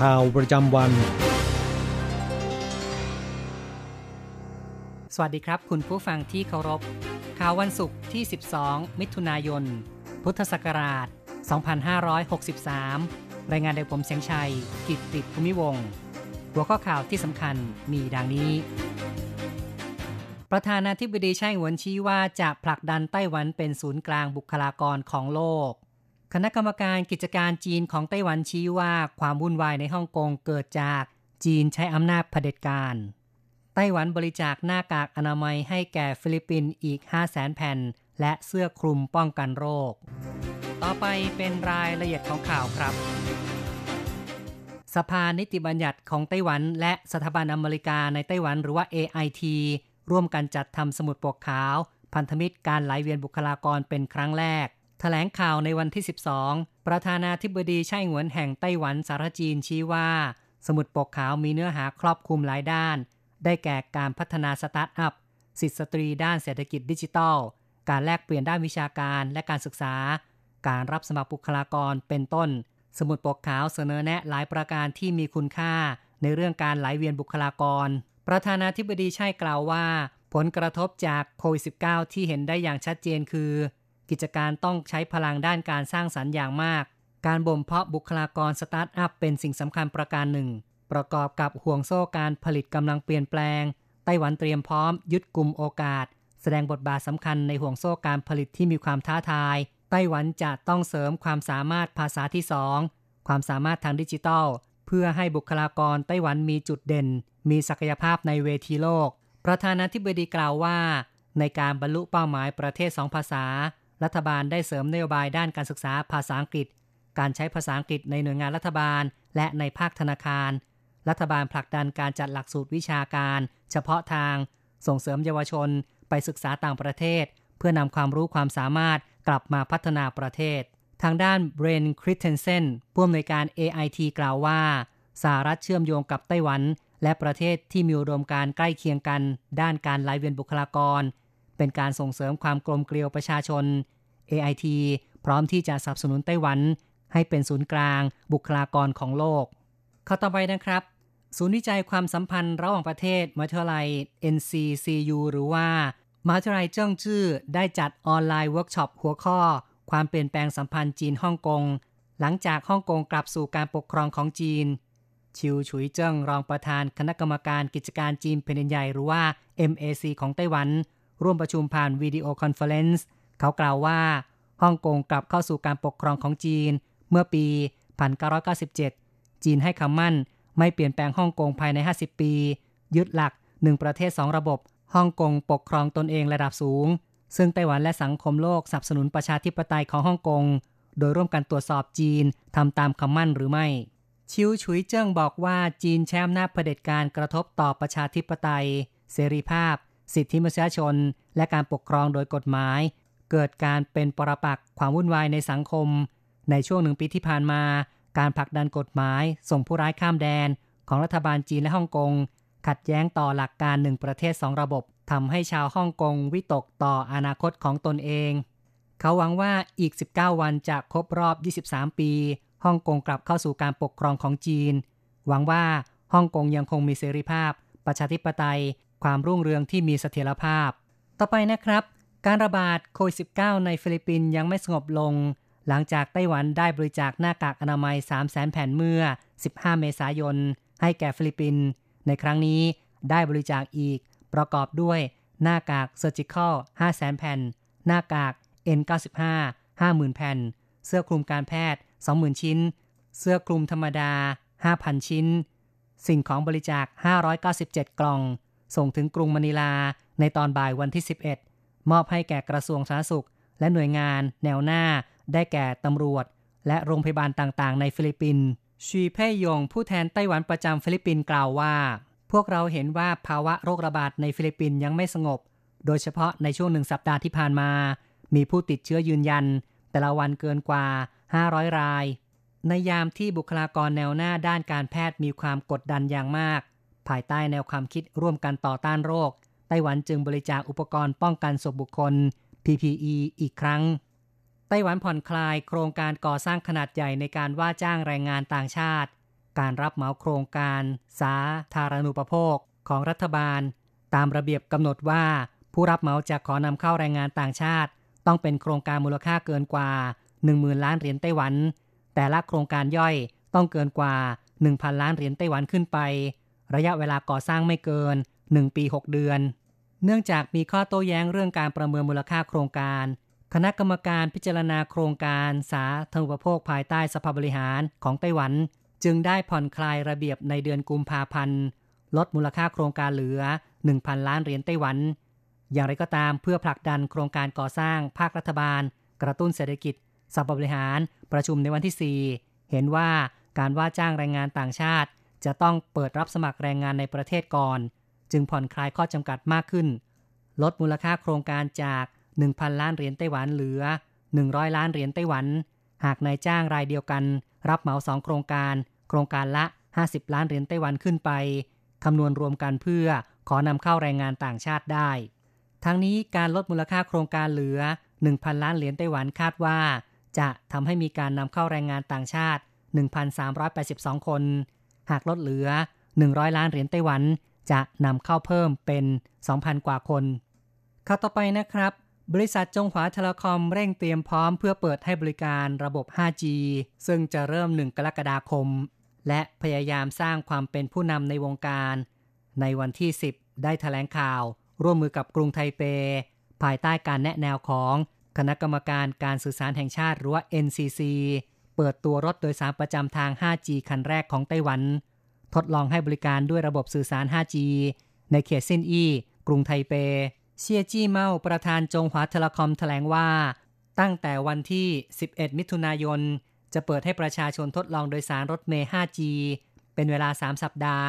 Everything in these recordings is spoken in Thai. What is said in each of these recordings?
ข่าวประจำวัน สวัสดีครับ คุณผู้ฟังที่เคารพ ข่าววันศุกร์ที่ 12 มิถุนายน พุทธศักราช 2563 รายงานโดยผมเสียงชัย กิตติภูมิวงศ์หัวข้อข่าวที่สำคัญมีดังนี้ ประธานาธิบดีไช่หวนชี้ว่าจะผลักดันไต้หวันเป็นศูนย์กลางบุคลากรของโลก คณะกรรมการกิจการจีนของไต้หวันชี้ว่าความวุ่นวายในฮ่องกงเกิดจากจีนใช้อำนาจเผด็จการ ไต้หวันบริจาคหน้ากากอนามัยให้แก่ฟิลิปปินส์อีก 5 0 0แสนแผ่น และเสื้อคลุมป้องกันโรค ต่อไปเป็นรายละเอียดของข่าวครับ สภานิติบัญญัติของไต้หวัน และสถาบันอเมริกาในไต้หวันหรือว่า AIT ร่วมกันจัดทำสมุดปกขาว พันธมิตรการไหลเวียนบุคลากรเป็นครั้งแรก แถลงข่าวในวันที่ 12 ประธานาธิบดีไช่อิงเหวินแห่งไต้หวันสาธารณรัฐจีนชี้ว่า สมุดปกขาวมีเนื้อหาครอบคลุมหลายด้าน ได้แก่การพัฒนาสตาร์ทอัพ สิทธิสตรีด้านเศรษฐกิจดิจิทัล การแลกเปลี่ยนด้านวิชาการและการศึกษา การรับสมัครบุคลากรเป็นต้น สมุดปกขาวเสนอแนะหลายประการที่มีคุณค่า ในเรื่องการไหลเวียนบุคลากร ประธานาธิบดีไช่กล่าวว่า ผลกระทบจากโควิด -19 ที่เห็นได้อย่างชัดเจนคือ กิจการต้องใช้พลังด้านการสร้างสรรค์อย่างมาก การบ่มเพาะบุคลากรสตาร์ทอัพเป็นสิ่งสำคัญประการหนึ่ง ประกอบกับห่วงโซ่การผลิตกำลังเปลี่ยนแปลง ไต้หวันเตรียมพร้อมยึดกลุ่มโอกาส แสดงบทบาทสำคัญในห่วงโซ่การผลิตที่มีความท้าทาย ไต้หวันจะต้องเสริมความสามารถภาษาที่สองความสามารถทางดิจิทัล เพื่อให้บุคลากรไต้หวันมีจุดเด่น มีศักยภาพในเวทีโลก ประธานาธิบดีกล่าวว่า ในการบรรลุเป้าหมายประเทศสองภาษา รัฐบาลได้เสริมนโยบายด้านการศึกษาภาษาอังกฤษ การใช้ภาษาอังกฤษในหน่วยงานรัฐบาล และในภาคธนาคาร รัฐบาลผลักดันการจัดหลักสูตรวิชาการ เฉพาะทาง ส่งเสริมเยาวชน ไปศึกษาต่างประเทศ เพื่อนำความรู้ความสามารถกลับมาพัฒนาประเทศ ทางด้านเบรนคริสเทนเซนผู้อำนวยการ AIT กล่าวว่าสหรัฐเชื่อมโยงกับไต้หวัน และประเทศที่มีอุดมการใกล้เคียงกัน ด้านการไหลเวียนบุคลากร เป็นการส่งเสริมความกลมเกลียวประชาชน AIT พร้อมที่จะสนับสนุนไต้หวัน ให้เป็นศูนย์กลาง บุคลากรของโลกข้อต่อไปนะครับ ศูนย์วิจัยความสัมพันธ์ระหว่างประเทศมหาวิทยาลัย NCCU หรือว่ามหาวิทยาลัยเจิ้งจื้อได้จัด online workshop หัวข้อ ความเปลี่ยนแปลงสัมพันธ์จีนฮ่องกง หลังจากฮ่องกงกลับสู่การปกครองของจีน ชิวฉุยเจิ้งรองประธานคณะกรรมการกิจการจีนแผ่นดินใหญ่หรือว่า MAC ของไต้หวัน ร่วมประชุมผ่าน video conference เขากล่าวว่าฮ่องกงกลับเข้าสู่การปกครองของจีน เมื่อปี 1997 จีนให้คำมั่น ไม่เปลี่ยนแปลงฮ่องกงภายใน 50 ปี ยึดหลัก 1 ประเทศ 2 ระบบฮ่องกงปกครองตนเองระดับสูง ซึ่งไต้หวันและสังคมโลกสนับสนุนประชาธิปไตยของฮ่องกง โดยร่วมกันตรวจสอบจีนทำตามคำมั่นหรือไม่ ชิวฉุยเจิ้งบอกว่าจีนใช้อำนาจเผด็จการกระทบต่อประชาธิปไตย เสรีภาพ สิทธิมนุษยชน และการปกครองโดยกฎหมาย เกิดการเป็นปรปักษ์ความวุ่นวายในสังคม ในช่วงหนึ่งปีที่ผ่านมา การผลักดันกฎหมาย ส่งผู้ร้ายข้ามแดน ของรัฐบาลจีนและฮ่องกงขัดแย้งต่อหลักการหนึ่งประเทศสองระบบทำให้ชาวฮ่องกงวิตกต่ออนาคตของตนเอง เขาหวังว่าอีก 19 วันจะครบรอบ 23 ปีฮ่องกงกลับเข้าสู่การปกครองของจีน หวังว่าฮ่องกงยังคงมีเสรีภาพ ประชาธิปไตย ความรุ่งเรืองที่มีเสถียรภาพ ต่อไปนะครับ การระบาดโควิด -19 ในฟิลิปปินส์ยังไม่สงบลง หลังจากไต้หวันได้บริจาคหน้ากากอนามัย 3 0 0แสนแผ่นเมื่อ 15 เมษายน ให้แก่ฟิลิปปินส์ในครั้งนี้ได้บริจาคอีก ประกอบด้วย หน้ากาก surgical 5 0 0แสนแผ่น หน้ากาก N95 50,000 แผ่น เสื้อคลุมการแพทย์ 20,000 ชิ้น เสื้อคลุมธรรมดา 5,000 ชิ้น สิ่งของบริจาค 597 กล่อง ส่งถึงกรุงมะนิลาในตอนบ่ายวันที่ 11 มอบให้แก่กระทรวงสาธารณสุข และหน่วยงานแนวหน้า ได้แก่ตำรวจ และโรงพยาบาลต่างๆ ในฟิลิปปินส์ชีเพ่ยงผู้แทนไต้หวันประจำฟิลิปปินส์กล่าวว่า พวกเราเห็นว่าภาวะโรคระบาดในฟิลิปปินส์ยังไม่สงบ โดยเฉพาะในช่วงหนึ่งสัปดาห์ที่ผ่านมา มีผู้ติดเชื้อยืนยัน แต่ละวันเกินกว่า 500 ราย ในยามที่บุคลากรแนวหน้าด้านการแพทย์มีความกดดันอย่างมาก ภายใต้แนวความคิดร่วมกันต่อต้านโรค ไต้หวันจึงบริจาคอุปกรณ์ป้องกันศพบุคคล PPE อีกครั้ง ไต้หวันผ่อนคลายโครงการก่อสร้างขนาดใหญ่ในการว่าจ้างแรงงานต่างชาติ การรับเหมาโครงการ สาธารณูปโภคของรัฐบาล ตามระเบียบกำหนดว่า ผู้รับเหมาจะขอนำเข้าแรงงานต่างชาติ ต้องเป็นโครงการมูลค่าเกินกว่า 10,000 ล้านเหรียญไต้หวัน แต่ละโครงการย่อยต้องเกินกว่า 1,000 ล้านเหรียญไต้หวันขึ้นไป ระยะเวลาก่อสร้างไม่เกิน 1 ปี 6 เดือน เนื่องจากมีข้อโต้แย้งเรื่องการประเมินมูลค่าโครงการ คณะกรรมการพิจารณาโครงการสาธารณูปโภคภายใต้สภาบริหารของไต้หวัน จึงได้ผ่อนคลายระเบียบในเดือนกุมภาพันธ์ลดมูลค่าโครงการเหลือ 1,000 ล้านเหรียญไต้หวัน อย่างไรก็ตามเพื่อผลักดันโครงการก่อสร้างภาครัฐบาล กระตุ้นเศรษฐกิจสภาบริหารประชุมในวันที่ 4 เห็นว่าการว่าจ้างแรงงานต่างชาติ จะต้องเปิดรับสมัครแรงงานในประเทศก่อน จึงผ่อนคลายข้อจำกัดมากขึ้น ลดมูลค่าโครงการจาก 1,000 ล้านเหรียญไต้หวันเหลือ 100 ล้านเหรียญไต้หวัน หากนายจ้างรายเดียวกัน รับเหมาสองโครงการ โครงการละ 50 ล้านเหรียญไต้หวันขึ้นไปคำนวณรวมกันเพื่อขอนำเข้าแรงงานต่างชาติได้ ทั้งนี้การลดมูลค่าโครงการเหลือ 1,000 ล้านเหรียญไต้หวันคาดว่า จะทำให้มีการนำเข้าแรงงานต่างชาติ 1,382 คน หากลดเหลือ 100 ล้านเหรียญไต้หวัน จะนำเข้าเพิ่มเป็น 2,000 กว่าคนข่าวต่อไปนะครับ บริษัทจงหวาเทเลคอมเร่งเตรียมพร้อมเพื่อเปิดให้บริการระบบ 5G ซึ่งจะเริ่ม 1 กรกฎาคม และพยายามสร้างความเป็นผู้นำในวงการ ในวันที่ 10 ได้แถลงข่าว ร่วมมือกับกรุงไทเป ภายใต้การแนะแนวของคณะกรรมการการสื่อสารแห่งชาติหรือว่า NCC เปิดตัวรถโดยสารประจำทาง 5G คันแรกของไต้หวัน ทดลองให้บริการด้วยระบบสื่อสาร 5G ในเขตซินอี้ กรุงไทเปเชียจี้เมาประธานจงหวา Telecom แถลงว่า ตั้งแต่วันที่ 11 มิถุนายน จะเปิดให้ประชาชนทดลองโดยสารรถเมล์ 5G เป็นเวลา 3 สัปดาห์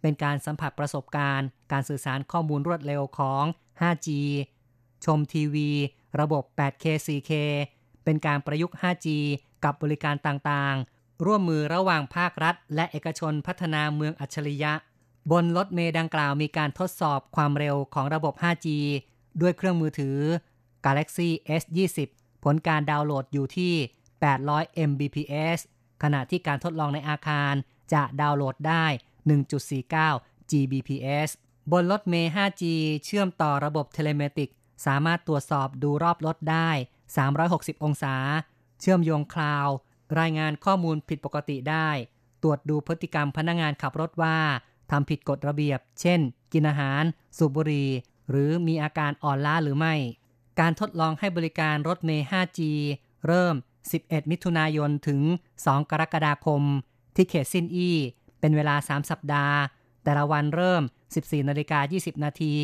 เป็นการสัมผัสประสบการณ์ การสื่อสารข้อมูลรวดเร็วของ 5G ชมทีวี ระบบ 8K 4K เป็นการประยุกต์ 5G กับบริการต่างๆ ร่วมมือระหว่างภาครัฐ และเอกชนพัฒนาเมืองอัจฉริยะ บนรถเมล์ดังกล่าวมีการทดสอบความเร็วของระบบ 5G ด้วยเครื่องมือถือ Galaxy S20 ผลการดาวน์โหลดอยู่ที่ 800 Mbps ขณะที่การทดลองในอาคารจะดาวน์โหลดได้ 1.49 Gbps บนรถเมล์ 5G เชื่อมต่อระบบเทเลเมติก สามารถตรวจสอบดูรอบรถได้ 360 องศา เชื่อมโยงคลาว รายงานข้อมูลผิดปกติได้ ตรวจดูพฤติกรรมพนักงงานขับรถว่าทำผิดกฎระเบียบ เช่น กินอาหาร สูบบุหรี่ หรือมีอาการอ่อนล้าหรือไม่ การทดลองให้บริการรถเมล์ 5G เริ่ม 11 มิถุนายน ถึง 2 กรกฎาคม ที่เขตซินอี้ เป็นเวลา 3 สัปดาห์ แต่ละวันเริ่ม 14 นาฬิกา 20 นาที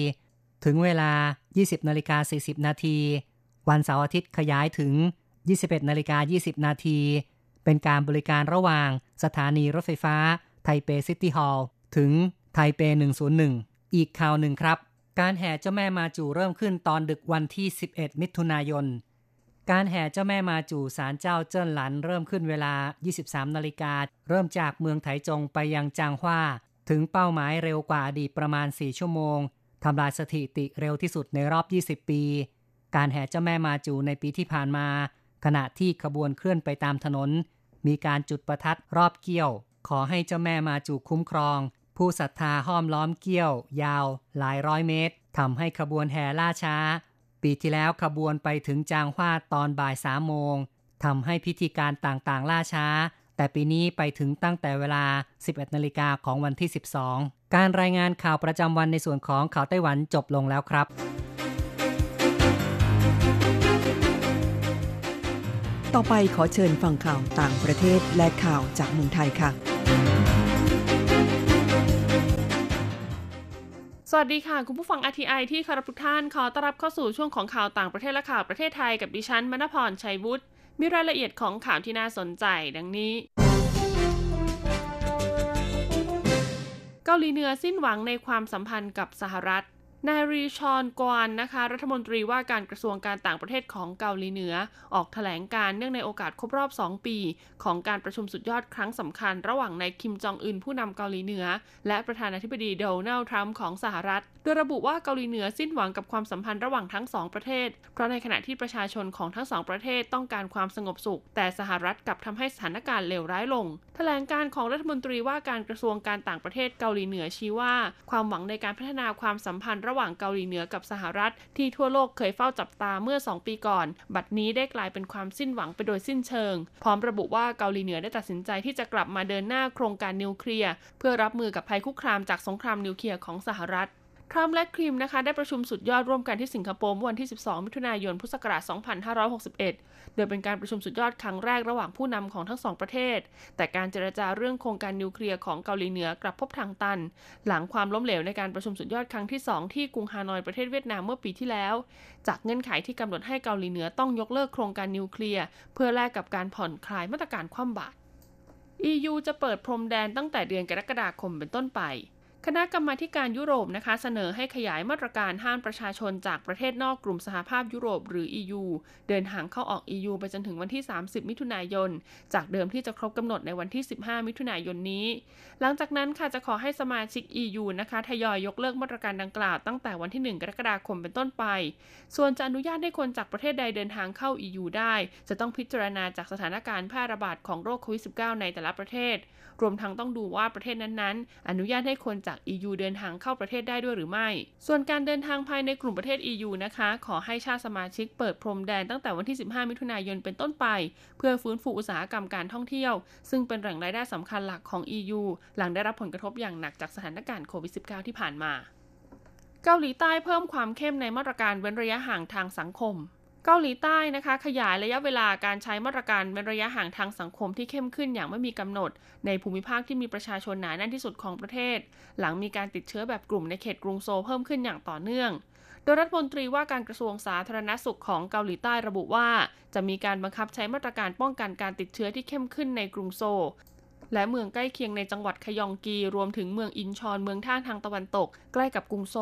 ถึงเวลา 20 นาฬิกา 40 นาที วันเสาร์อาทิตย์ขยายถึง 21นาฬิกา20 นาที เป็นการบริการระหว่างสถานีรถไฟฟ้าไทเป City Hall ถึงไทเป 101 อีกข่าวหนึ่งครับ การแห่เจ้าแม่มาจูเริ่มขึ้นตอนดึกวันที่ 11 มิถุนายน การแห่เจ้าแม่มาจูศาลเจ้าเจิ้นหลันเริ่มขึ้นเวลา 23 นาฬิกา เริ่มจากเมืองไถจงไปยังจางฮวาถึงเป้าหมายเร็วกว่าอดีตประมาณ 4 ชั่วโมง ทำลายสถิติเร็วที่สุดในรอบ 20 ปี การแห่เจ้าแม่มาจูในปีที่ผ่านมา ขณะที่ขบวนเคลื่อนไปตามถนน มีการจุดประทัดรอบเกี้ยว ขอให้เจ้าแม่มาจูคุ้มครอง ผู้ศรัทธาห้อมล้อมเกี้ยว ยาว หลายร้อยเมตรทำให้ขบวนแห่ล่าช้า ปีที่แล้วขบวนไปถึงจางฮวาตอนบ่ายสามโมงทำให้พิธีการต่างๆ ล่าช้า แต่ปีนี้ไปถึงตั้งแต่เวลา 11นาฬิกาของวันที่ 12 การรายงานข่าวประจำวันในส่วนของข่าวไต้หวันจบลงแล้วครับ ต่อไปขอเชิญฟังข่าวต่างประเทศและข่าวจากเมืองไทยค่ะ สวัสดีค่ะ คุณผู้ฟัง RTI ที่คารพทุกท่าน ขอต้อนรับเข้าสู่ช่วงของข่าวต่างประเทศและข่าวประเทศไทยกับดิฉันมณพรชัยวุฒิ มีรายละเอียดของข่าวที่น่าสนใจดังนี้เกาหลีเหนือสิ้นหวังในความสัมพันธ์กับสหรัฐ นายรีชอนกวานนะคะ รัฐมนตรีว่าการกระทรวงการต่างประเทศของเกาหลีเหนือ ออกถแถลงการเนื่องในโอกาสครบรอบ 2 ปี ของการประชุมสุดยอดครั้งสำคัญ ระหว่างนายคิมจองอึนผู้นำเกาหลีเหนือ และประธานาธิบดีโดนัลด์ทรัมป์ของสหรัฐ โดยระบุว่าเกาหลีเหนือสิ้นหวังกับความสัมพันธ์ระหว่างทั้งสองประเทศ เพราะในขณะที่ประชาชนของทั้งสองประเทศต้องการความสงบสุข แต่สหรัฐกลับทำให้สถานการณ์เลวร้ายลงแถลงการของรัฐมนตรีว่าการกระทรวงการต่างประเทศเกาหลีเหนือชี้ว่า ความหวังในการพัฒนาความสัมพันธ์ระหว่างเกาหลีเหนือกับสหรัฐ ที่ทั่วโลกเคยเฝ้าจับตาเมื่อ 2 ปีก่อน บัดนี้ได้กลายเป็นความสิ้นหวังไปโดยสิ้นเชิง พร้อมระบุว่าเกาหลีเหนือได้ตัดสินใจที่จะกลับมาเดินหน้าโครงการนิวเคลียร์เพื่อรับมือกับภัยคุกคามจากสงครามนิวเคลียร์ของสหรัฐ ทรัมป์และคิมนะคะได้ประชุมสุดยอดร่วมกันที่สิงคโปร์วันที่ 12 มิถุนายน พุทธศักราช 2561 โดยเป็นการประชุมสุดยอดครั้งแรกระหว่างผู้นำของทั้งสองประเทศ แต่การเจรจาเรื่องโครงการนิวเคลียร์ของเกาหลีเหนือกลับพบทางตัน หลังความล้มเหลวในการประชุมสุดยอดครั้งที่ 2 ที่กรุงฮานอยประเทศเวียดนามเมื่อปีที่แล้ว จากเงื่อนไขที่กำหนดให้เกาหลีเหนือต้องยกเลิกโครงการนิวเคลียร์เพื่อแลกกับการผ่อนคลายมาตรการคว่ำบาตร EU จะเปิดพรมแดนตั้งแต่เดือนกรกฎาคมเป็นต้นไป คณะกรรมาการยุโรปนะคะเสนอให้ขยายมาตรการห้ามประชาชนจากประเทศนอกกลุ่มสหภาพยุโรปหรือ EU เดินทางเข้าออก EU ไปจนถึงวันที่ 30 มิถุนายน จากเดิมที่จะครบกำหนดในวันที่ 15 มิถุนายนนี้ หลังจากนั้นค่ะจะขอให้สมาชิก EU นะคะทยอยยกเลิกมาตรการดังกล่าวตั้งแต่วันที่ 1 กรกฎาคมเป็นต้นไป ส่วนจะอนุญาตให้คนจากประเทศใดเดินทางเข้า EU ได้ จะต้องพิจารณาจากสถานการณ์แพร่ระบาดของโรคโควิด -19 ในแต่ละประเทศ รวมทั้งต้องดูว่าประเทศนั้นๆ อนุญาตให้คนจาก EU เดินทางเข้าประเทศได้ด้วยหรือไม่ ส่วนการเดินทางภายในกลุ่มประเทศ EU นะคะ ขอให้ชาติสมาชิกเปิดพรมแดนตั้งแต่วันที่ 15 มิถุนายนเป็นต้นไป เพื่อฟื้นฟูอุตสาหกรรมการท่องเที่ยว ซึ่งเป็นแหล่งรายได้สำคัญหลักของ EU หลังได้รับผลกระทบอย่างหนักจากสถานการณ์โควิด -19 ที่ผ่านมา เกาหลีใต้เพิ่มความเข้มในมาตรการเว้นระยะห่างทางสังคม เกาหลีใต้นะคะ ขยายระยะเวลาการใช้มาตรการเป็นระยะห่างทางสังคมที่เข้มขึ้นอย่างไม่มีกำหนด ในภูมิภาคที่มีประชาชนหนาแน่นที่สุดของประเทศ หลังมีการติดเชื้อแบบกลุ่มในเขตกรุงโซเพิ่มขึ้นอย่างต่อเนื่อง โดยรัฐมนตรีว่าการกระทรวงสาธารณสุขของเกาหลีใต้ระบุว่า จะมีการบังคับใช้มาตรการป้องกันการติดเชื้อที่เข้มขึ้นในกรุงโซและเมืองใกล้เคียงในจังหวัดคยองกี รวมถึงเมืองอินชอน เมืองท่าทางตะวันตก ใกล้กับกรุงโซ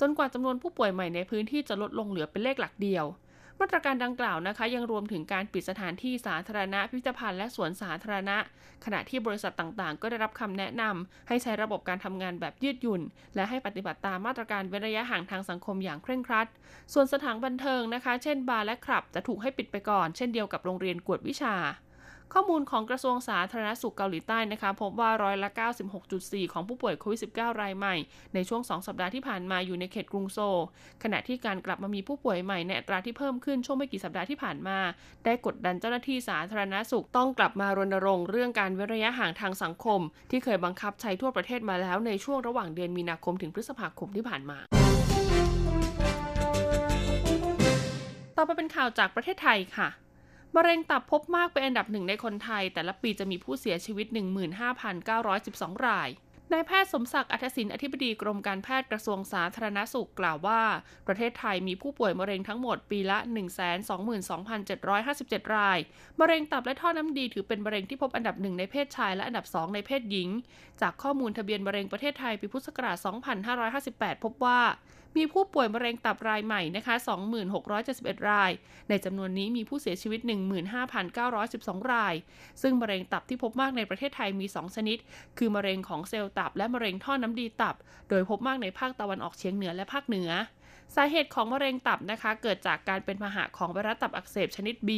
จนกว่าจำนวนผู้ป่วยใหม่ในพื้นที่จะลดลงเหลือเป็นเลขหลักเดียว มาตรการดังกล่าวนะคะ ยังรวมถึงการปิดสถานที่สาธารณะพิพิธภัณฑ์และสวนสาธารณะ ขณะที่บริษัทต่างๆ ก็ได้รับคำแนะนำให้ใช้ระบบการทำงานแบบยืดหยุ่น และให้ปฏิบัติตามมาตรการเว้นระยะห่างทางสังคมอย่างเคร่งครัด ส่วนสถานบันเทิงนะคะ เช่นบาร์และคลับจะถูกให้ปิดไปก่อน เช่นเดียวกับโรงเรียนกวดวิชา ข้อมูลของกระทรวงสาธารณสุขเกาหลีใต้นะคะพบว่าร้อยละ 96.4 ของผู้ป่วยโควิด -19 รายใหม่ ในช่วง 2 สัปดาห์ที่ผ่านมาอยู่ในเขตกรุงโซลขณะที่การกลับมามีผู้ป่วยใหม่ในอัตราที่เพิ่มขึ้นช่วงไม่กี่สัปดาห์ที่ผ่านมา ได้กดดันเจ้าหน้าที่สาธารณสุขต้องกลับมารณรงค์เรื่องการเว้นระยะห่างทางสังคม ที่เคยบังคับใช้ทั่วประเทศมาแล้วในช่วงระหว่างเดือนมีนาคมถึงพฤษภาคมที่ผ่านมาต่อไปเป็นข่าวจากประเทศไทยค่ะ มะเร็งตับพบมากเป็นอันดับหนึ่งในคนไทย แต่ละปีจะมีผู้เสียชีวิต 15,912 ราย นายแพทย์สมศักดิ์อัธศินอธิบดีกรมการแพทย์กระทรวงสาธารณสุขกล่าวว่า ประเทศไทยมีผู้ป่วยมะเร็งทั้งหมดปีละ 122,757 ราย มะเร็งตับและท่อน้ำดีถือเป็นมะเร็งที่พบอันดับหนึ่งในเพศชายและอันดับสองในเพศหญิง จากข้อมูลทะเบียนมะเร็งประเทศไทยปีพุทธศักราช 2558 พบว่า มีผู้ป่วยมะเร็งตับรายใหม่นะคะ2671ราย ในจำนวนนี้มีผู้เสียชีวิต 15,912 ราย ซึ่งมะเร็งตับที่พบมากในประเทศไทยมี 2 ชนิด คือมะเร็งของเซลล์ตับและมะเร็งท่อน้ำดีตับ โดยพบมากในภาคตะวันออกเฉียงเหนือและภาคเหนือ สาเหตุของมะเร็งตับนะคะ เกิดจากการเป็นพาหะของไวรัสตับอักเสบชนิด B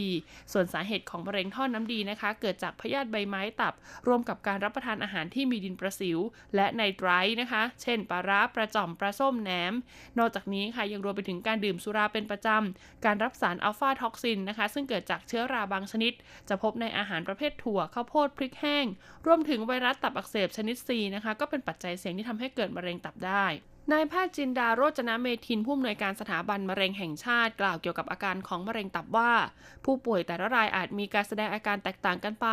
ส่วนสาเหตุของมะเร็งท่อน้ำดีนะคะ เกิดจากพยาธิใบไม้ตับร่วมกับการรับประทานอาหารที่มีดินประสิว และไนไตรท์นะคะ เช่นปลาร้าปลาจ่อมปลาส้มแหนม นอกจากนี้ค่ะยังรวมไปถึงการดื่มสุราเป็นประจำ การรับสารอัลฟาท็อกซินนะคะ ซึ่งเกิดจากเชื้อราบางชนิด จะพบในอาหารประเภทถั่วข้าวโพดพริกแห้ง รวมถึงไวรัสตับอักเสบชนิด C นะคะ ก็เป็นปัจจัยเสี่ยงที่ทำให้เกิดมะเร็งตับได้ นายแพทย์จินดาโรจนะเมทินผู้อำนวยการสถาบันมะเร็งแห่งชาติกล่าวเกี่ยวกับอาการของมะเร็งตับว่า ผู้ป่วยแต่ละรายอาจมีการแสดงอาการแตกต่างกันไป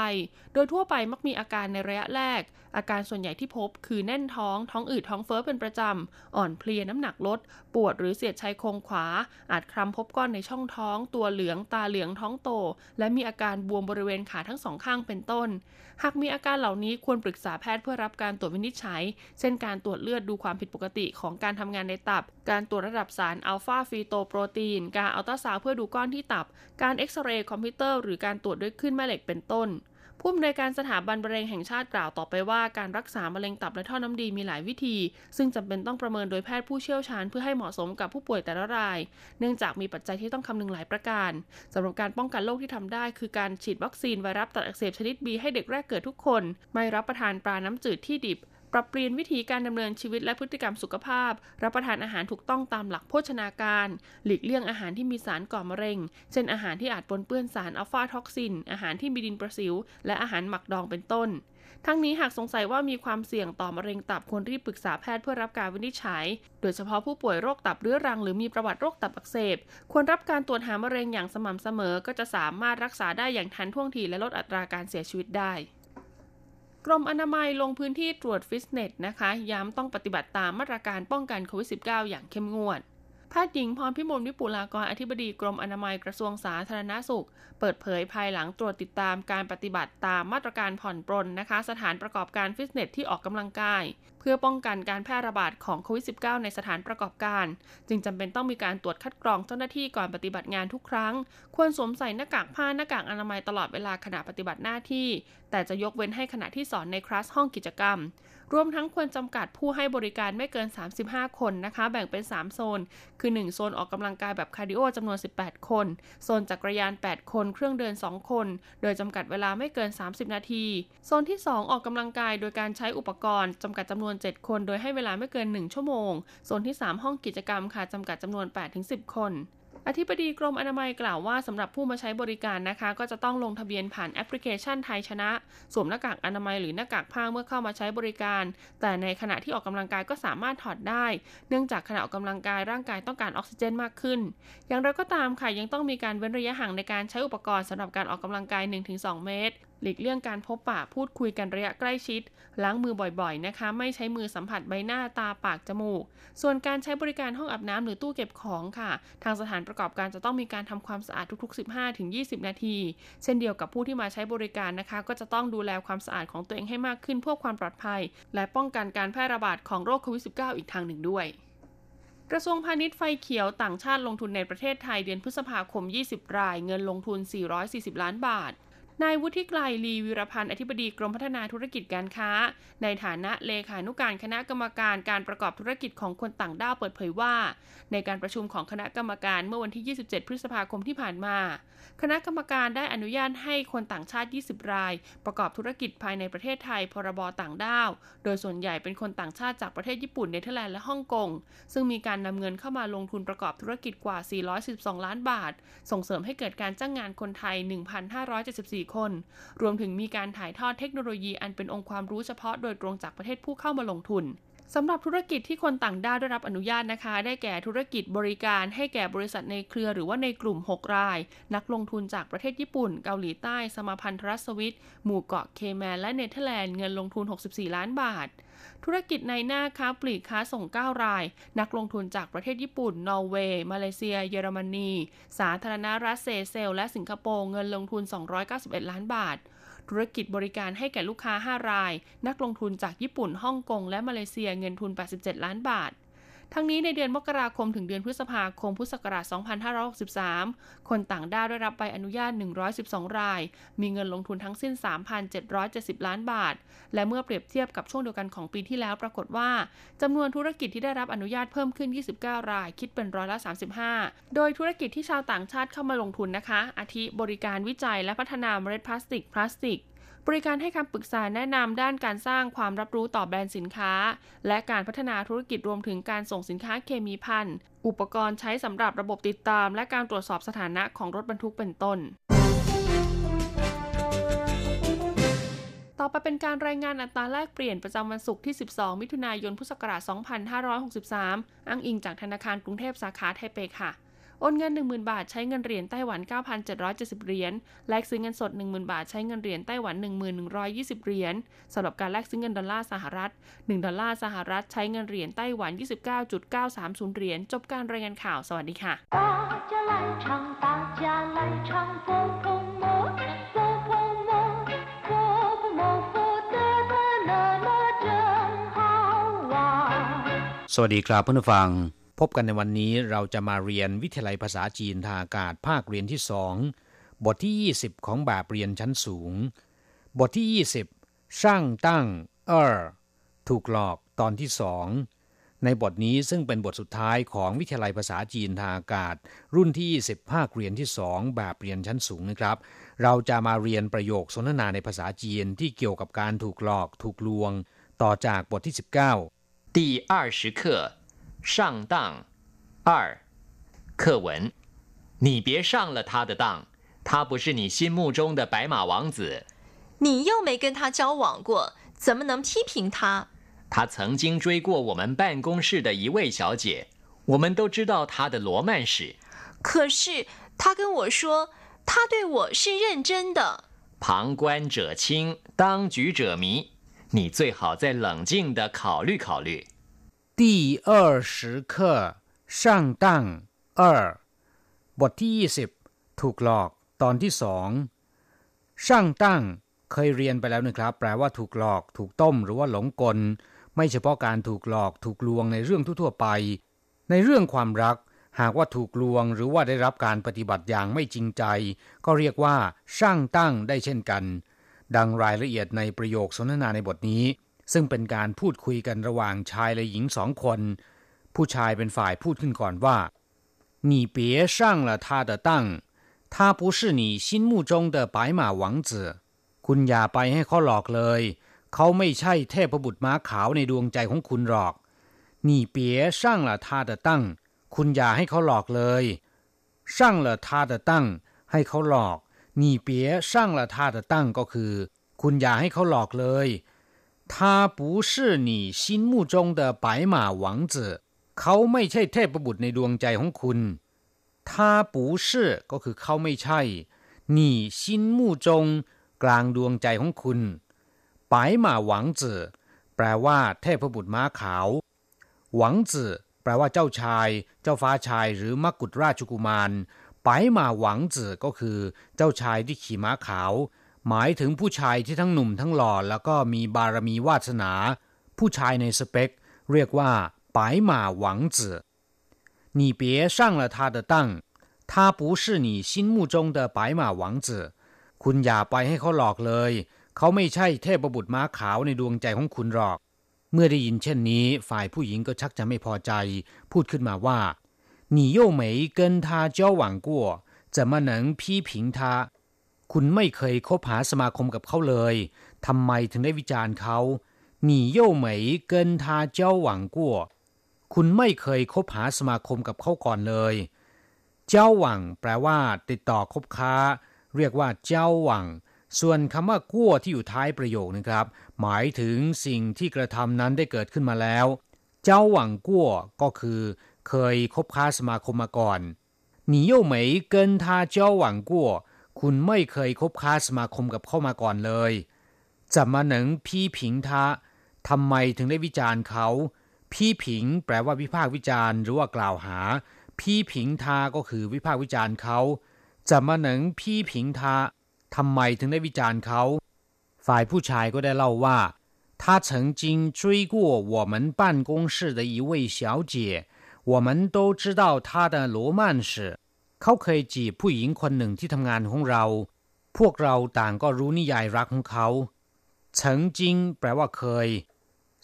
โดยทั่วไปมักมีอาการในระยะแรก อาการส่วนใหญ่ที่พบคือแน่นท้อง ท้องอืดท้องเฟ้อเป็นประจำ อ่อนเพลียน้ำหนักลด ปวดหรือเสียดชายโครงขวา อาจคลำพบก้อนในช่องท้อง ตัวเหลืองตาเหลืองท้องโต และมีอาการบวมบริเวณขาทั้งสองข้างเป็นต้น หากมีอาการเหล่านี้ควรปรึกษาแพทย์เพื่อรับการตรวจวินิจฉัย เช่นการตรวจเลือดดูความผิดปกติของการทำงานในตับ การตรวจระดับสาร alpha-fetoprotein การอัลตราซาวด์เพื่อดูก้อนที่ตับ การเอ็กซเรย์คอมพิวเตอร์หรือการตรวจด้วยคลื่นแม่เหล็กเป็นต้น ผู้อำนวยการสถาบันมะเร็งแห่งชาติกล่าวต่อไปว่าการรักษามะเร็งตับและท่อน้ำดีมีหลายวิธี ซึ่งจำเป็นต้องประเมินโดยแพทย์ผู้เชี่ยวชาญเพื่อให้เหมาะสมกับผู้ป่วยแต่ละราย เนื่องจากมีปัจจัยที่ต้องคำนึงหลายประการสำหรับการป้องกันโรคที่ทำได้ คือการฉีดวัคซีนไวรัสตับอักเสบชนิด B ให้เด็กแรกเกิดทุกคน ไม่รับประทานปลาน้ำจืดที่ดิบ ปรับเปลี่ยนวิธีการดำเนินชีวิตและพฤติกรรมสุขภาพ รับประทานอาหารถูกต้องตามหลักโภชนาการ หลีกเลี่ยงอาหารที่มีสารก่อมะเร็ง เช่นอาหารที่อาจปนเปื้อนสารอัลฟาท็อกซิน อาหารที่มีดินประสิว และอาหารหมักดองเป็นต้น ทั้งนี้หากสงสัยว่ามีความเสี่ยงต่อมะเร็งตับควรรีบปรึกษาแพทย์เพื่อรับการวินิจฉัย โดยเฉพาะผู้ป่วยโรคตับเรื้อรังหรือมีประวัติโรคตับอักเสบ ควรรับการตรวจหามะเร็งอย่างสม่ำเสมอ ก็จะสามารถรักษาได้อย่างทันท่วงทีและลดอัตราการเสียชีวิตได้ กรมอนามัยลงพื้นที่ตรวจฟิตเนสนะคะ ย้ำต้องปฏิบัติตามมาตรการป้องกันโควิด -19 อย่างเข้มงวดแพทย์หญิงพรพิมลวิปุลากรอธิบดีกรมอนามัยกระทรวงสาธารณาสุข เปิดเผยภายหลังตรวจติดตามการปฏิบัติตามมาตรการผ่อนปรนนะคะ สถานประกอบการฟิตเนสที่ออกกำลังกายเพื่อป้องกันการแพร่ระบาดของโควิด -19 ในสถานประกอบการ จึงจำเป็นต้องมีการตรวจคัดกรองเจ้าหน้าที่ก่อนปฏิบัติงานทุกครั้ง ควรสวมใส่หน้ากากผ้าหน้ากากอนามัยตลอดเวลาขณะปฏิบัติหน้าที่ แต่จะยกเว้นให้ขณะที่สอนในคลาสห้องกิจกรรม รวมทั้งควรจำกัดผู้ให้บริการไม่เกิน 35 คนนะคะ แบ่งเป็น 3 โซน คือ 1 โซนออกกำลังกายแบบคาร์ดิโอจำนวน 18 คน โซนจักรยาน 8 คน เครื่องเดิน 2 คน โดยจำกัดเวลาไม่เกิน 30 นาที โซนที่ 2 ออกกำลังกายโดยการใช้อุปกรณ์จำกัดจำนวน7 คน โดยให้เวลาไม่เกิน 1 ชั่วโมง โซนที่ 3 ห้องกิจกรรมค่ะจำกัดจำนวน 8-10 คนอธิบดีกรมอนามัยกล่าวว่าสำหรับผู้มาใช้บริการนะคะ ก็จะต้องลงทะเบียนผ่านแอปพลิเคชันไทยชนะ สวมหน้ากากอนามัยหรือหน้ากากผ้าเมื่อเข้ามาใช้บริการ แต่ในขณะที่ออกกำลังกายก็สามารถถอดได้ เนื่องจากขณะออกกำลังกายร่างกายต้องการออกซิเจนมากขึ้น อย่างไรก็ตามค่ะยังต้องมีการเว้นระยะห่างในการใช้อุปกรณ์สำหรับการออกกำลังกาย 1-2 เมตร หลีกเลี่ยงการพบปะพูดคุยกันระยะใกล้ชิด ล้างมือบ่อยๆนะคะ ไม่ใช้มือสัมผัสใบหน้าตาปากจมูก ส่วนการใช้บริการห้องอาบน้ำหรือตู้เก็บของค่ะ ทางสถานประกอบการจะต้องมีการทำความสะอาดทุก ๆ 15-20 นาที เช่นเดียวกับผู้ที่มาใช้บริการนะคะ ก็จะต้องดูแลความสะอาดของตัวเองให้มากขึ้นเพื่อความปลอดภัย และป้องกันการแพร่ระบาดของโรคโควิด -19 อีกทางหนึ่งด้วยกระทรวงพาณิชย์ไฟเขียวต่างชาติลงทุนในประเทศไทยเดือนพฤษภาคม 20 ราย เงินลงทุน 440 ล้านบาท นายวุฒิไกรลีวิรพันธ์อธิบดีกรมพัฒนาธุรกิจการค้า ในฐานะเลขานุการคณะกรรมการการประกอบธุรกิจของคนต่างด้าวเปิดเผยว่า ในการประชุมของคณะกรรมการเมื่อวันที่ 27 พฤษภาคมที่ผ่านมา คณะกรรมการได้อนุญาตให้คนต่างชาติ 20 ราย ประกอบธุรกิจภายในประเทศไทยพรบต่างด้าว โดยส่วนใหญ่เป็นคนต่างชาติจากประเทศญี่ปุ่นเนเธอร์แลนด์และฮ่องกงซึ่งมีการนำเงินเข้ามาลงทุนประกอบธุรกิจกว่า 412 ล้านบาท ส่งเสริมให้เกิดการจ้างงานคนไทย 1,574คน รวมถึงมีการถ่ายทอดเทคโนโลยีอันเป็นองค์ความรู้เฉพาะโดยตรงจากประเทศผู้เข้ามาลงทุน สำหรับธุรกิจที่คนต่างด้าวได้รับอนุญาตนะคะ ได้แก่ธุรกิจบริการให้แก่บริษัทในเครือหรือว่าในกลุ่ม 6 ราย นักลงทุนจากประเทศญี่ปุ่น เกาหลีใต้ สมาพันธรัฐสวิต หมู่เกาะเคแมน และเนเธอร์แลนด์ เงินลงทุน 64 ล้านบาท ธุรกิจในหน้าค้าปลีกค้าส่ง 9 ราย นักลงทุนจากประเทศญี่ปุ่น นอร์เวย์ มาเลเซีย เยอรมนี สาธารณรัฐเซเซล และสิงคโปร์ เงินลงทุน 291 ล้านบาท ธุรกิจบริการให้แก่ลูกค้า 5 ราย นักลงทุนจากญี่ปุ่น ฮ่องกง และมาเลเซียเงินทุน 87 ล้านบาท ทั้งนี้ในเดือนมกราคมถึงเดือนพฤษภาคมพุทธศักราช 2563 คนต่างด้าวได้รับใบอนุญาต 112 ราย มีเงินลงทุนทั้งสิ้น 3,770 ล้านบาท และเมื่อเปรียบเทียบกับช่วงเดียวกันของปีที่แล้วปรากฏว่าจำนวนธุรกิจที่ได้รับอนุญาตเพิ่มขึ้น 29 ราย คิดเป็นร้อยละ 35 โดยธุรกิจที่ชาวต่างชาติเข้ามาลงทุนนะคะ อาทิบริการวิจัยและพัฒนาเมล็ดพลาสติกพลาสติก บริการให้คำปรึกษาแนะนำด้านการสร้างความรับรู้ต่อแบรนด์สินค้า และการพัฒนาธุรกิจรวมถึงการส่งสินค้าเคมีพันอุปกรณ์ใช้สำหรับระบบติดตาม และการตรวจสอบสถานะของรถบรรทุกเป็นต้นต่อไปเป็นการรายงานอัตราแลกเปลี่ยนประจำวันศุกร์ที่ 12 มิถุนายน พุทธศักราช 2563 อ้างอิงจากธนาคารกรุงเทพสาขาไทเปค่ะ โอนเงิน 10,000 บาท ใช้เงินเหรียญไต้หวัน 9,770 เหรียญ แลกซื้อเงินสด 10,000 บาท ใช้เงินเหรียญไต้หวัน 1120 เหรียญสำหรับการแลกซื้อเงินดอลลาร์สหรัฐ 1 ดอลลาร์สหรัฐ ใช้เงินเหรียญไต้หวัน 29.930 เหรียญ จบการรายงานข่าว สวัสดีค่ะสวัสดีครับเพื่อนผู้ฟัง พบกันในวันนี้เราจะมาเรียนวิทยาลัยภาษาจีนทางอากาศภาคเรียนที่สองบทที่ 20 ของแบบเรียนชั้นสูง บทที่ 20ช่างตั้งเออถูกหลอกตอนที่สองในบทนี้ซึ่งเป็นบทสุดท้ายของวิทยาลัยภาษาจีนทางอากาศ รุ่นที่ 20 ภาคเรียนที่สองแบบเรียนชั้นสูงนะครับ เราจะมาเรียนประโยคสนทนาในภาษาจีนที่เกี่ยวกับการถูกหลอกถูกลวง ต่อจากบทที่ 19第二十课 上当二课文，你别上了他的当，他不是你心目中的白马王子。你又没跟他交往过，怎么能批评他？他曾经追过我们办公室的一位小姐，我们都知道他的罗曼史。可是他跟我说，他对我是认真的。旁观者清，当局者迷，你最好再冷静的考虑考虑。第二十课上当二บทที่ยี่สิบถูกหลอกตอนที่สองช่างตั้งเคยเรียนไปแล้วนะครับ แปลว่าถูกหลอก ถูกต้มหรือว่าหลงกล ไม่เฉพาะการถูกหลอก ถูกลวงในเรื่องทั่วๆไป ในเรื่องความรัก หากว่าถูกลวงหรือว่าได้รับการปฏิบัติอย่างไม่จริงใจ ก็เรียกว่าช่างตั้งได้เช่นกัน ดังรายละเอียดในประโยคสนทนาในบทนี้ ซึ่งเป็นการพูดคุยกันระหว่างชายและหญิงสองคน ผู้ชายเป็นฝ่ายพูดขึ้นก่อนว่า你别上了他的当他不是你心目中的白马王子คุณอย่าไปให้เขาหลอกเลย เขาไม่ใช่เทพบุตรม้าขาวในดวงใจของคุณหรอก你别上了他的当คุณอย่าให้เขาหลอกเลย上了他的当ให้เขาหลอก你别上了他的当ก็คือ คุณอย่าให้เขาหลอกเลย 他不是你心目中的白马王子เขาไม่ใช่เทพบุตรในดวงใจของคุณ他不是ก็คือเขาไม่ใช่你心目中กลางดวงใจของคุณ白马王子แปลว่า เทพบุตรม้าขาวหวังจือแปลว่าเจ้าชาย เจ้าฟ้าชายหรือมกุฎราชกุมารไปมาหวังจือก็คือ เจ้าชายที่ขี่ม้าขาว หมายถึงผู้ชายที่ทั้งหนุ่มทั้งหล่อแล้วก็มีบารมีวาสนา ผู้ชายในสเปค เรียกว่า白马王子你别上了他的当他不是你心目中的白马王子คุณอย่าไปให้เขาหลอกเลย เขาไม่ใช่เทพบุตรม้าขาวในดวงใจของคุณหรอก เมื่อได้ยินเช่นนี้ ฝ่ายผู้หญิงก็ชักจะไม่พอใจ พูดขึ้นมาว่า你又没跟他交往过怎么能批评他 คุณไม่เคยคบหาสมาคมกับเขาเลย ทำไมถึงได้วิจารณ์เขา你又没跟他交往过คุณไม่เคยคบหาสมาคมกับเขาก่อนเลย เจ้าหวังแปลว่า ติดต่อคบค้า เรียกว่าเจ้าหวัง ส่วนคำว่ากั้วที่อยู่ท้ายประโยคนะครับ หมายถึงสิ่งที่กระทำนั้นได้เกิดขึ้นมาแล้ว เจ้าหวังกั้วก็คือ เคยคบค้าสมาคมมาก่อน你又没跟他交往过 คุณไม่เคยคบค้าสมาคมกับเขามาก่อนเลยจะมาหนังพี่ผิงทาทำไมถึงได้วิจารณ์เขา พี่ผิงแปลว่าวิพากษ์วิจารณ์หรือว่ากล่าวหา พี่ผิงทาก็คือวิพากษ์วิจารณ์เขาจะมาหนังพี่ผิงทาทำไมถึงได้วิจารณ์เขา ฝ่ายผู้ชายก็ได้เล่าว่า 他曾经追过我们办公室的一位小姐，我们都知道她的罗曼史。 เขาเคยจีบผู้หญิงคนหนึ่งที่ทำงานของเรา พวกเราต่างก็รู้นิยายรักของเขา曾经แปลว่าเคย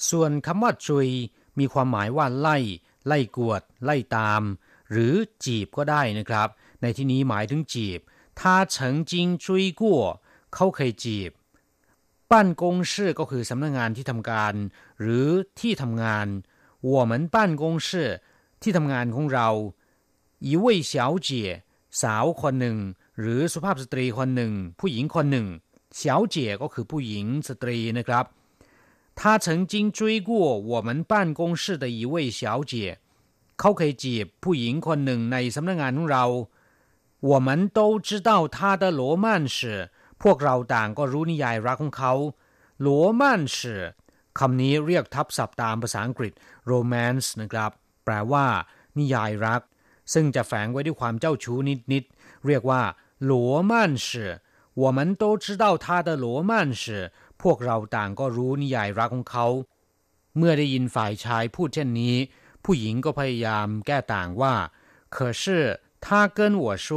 ส่วนคำว่าจุยมีความหมายว่าไล่ ไล่กวด ไล่ตาม หรือจีบก็ได้นะครับ ในที่นี้หมายถึงจีบ他曾经追过เขาเคยจีบบ้านกงชื่อก็คือสำนักงานที่ทำการ หรือที่ทำงาน我们办公室ที่ทำงานของเรา 一位小姐สาวคนหนึ่ง หรือสุภาพสตรีคนหนึ่ง ผู้หญิงคนหนึ่ง小姐ก็คือผู้หญิงสตรีนะครับ他曾经追过我们办公室的一位小姐เขาเคยจีบผู้หญิงคนหนึ่งในสำนักงานของเรา我们都知道他的罗曼史พวกเราต่างก็รู้นิยายรักของเขาหลัวมั่นสืคำนี้เรียกทับศัพท์ตามภาษาอังกฤษ romance นะครับ แปลว่า นิยายรัก ซึ่งจะแฝงไว้ด้วยความเจ้าชู้นิดๆ เรียกว่าหลัวมั่นสื我们都知道他的罗曼史พวกเราต่างก็รู้นิยายรักของเขา เมื่อได้ยินฝ่ายชายพูดเช่นนี้ ผู้หญิงก็พยายามแก้ต่างว่า可是他跟我说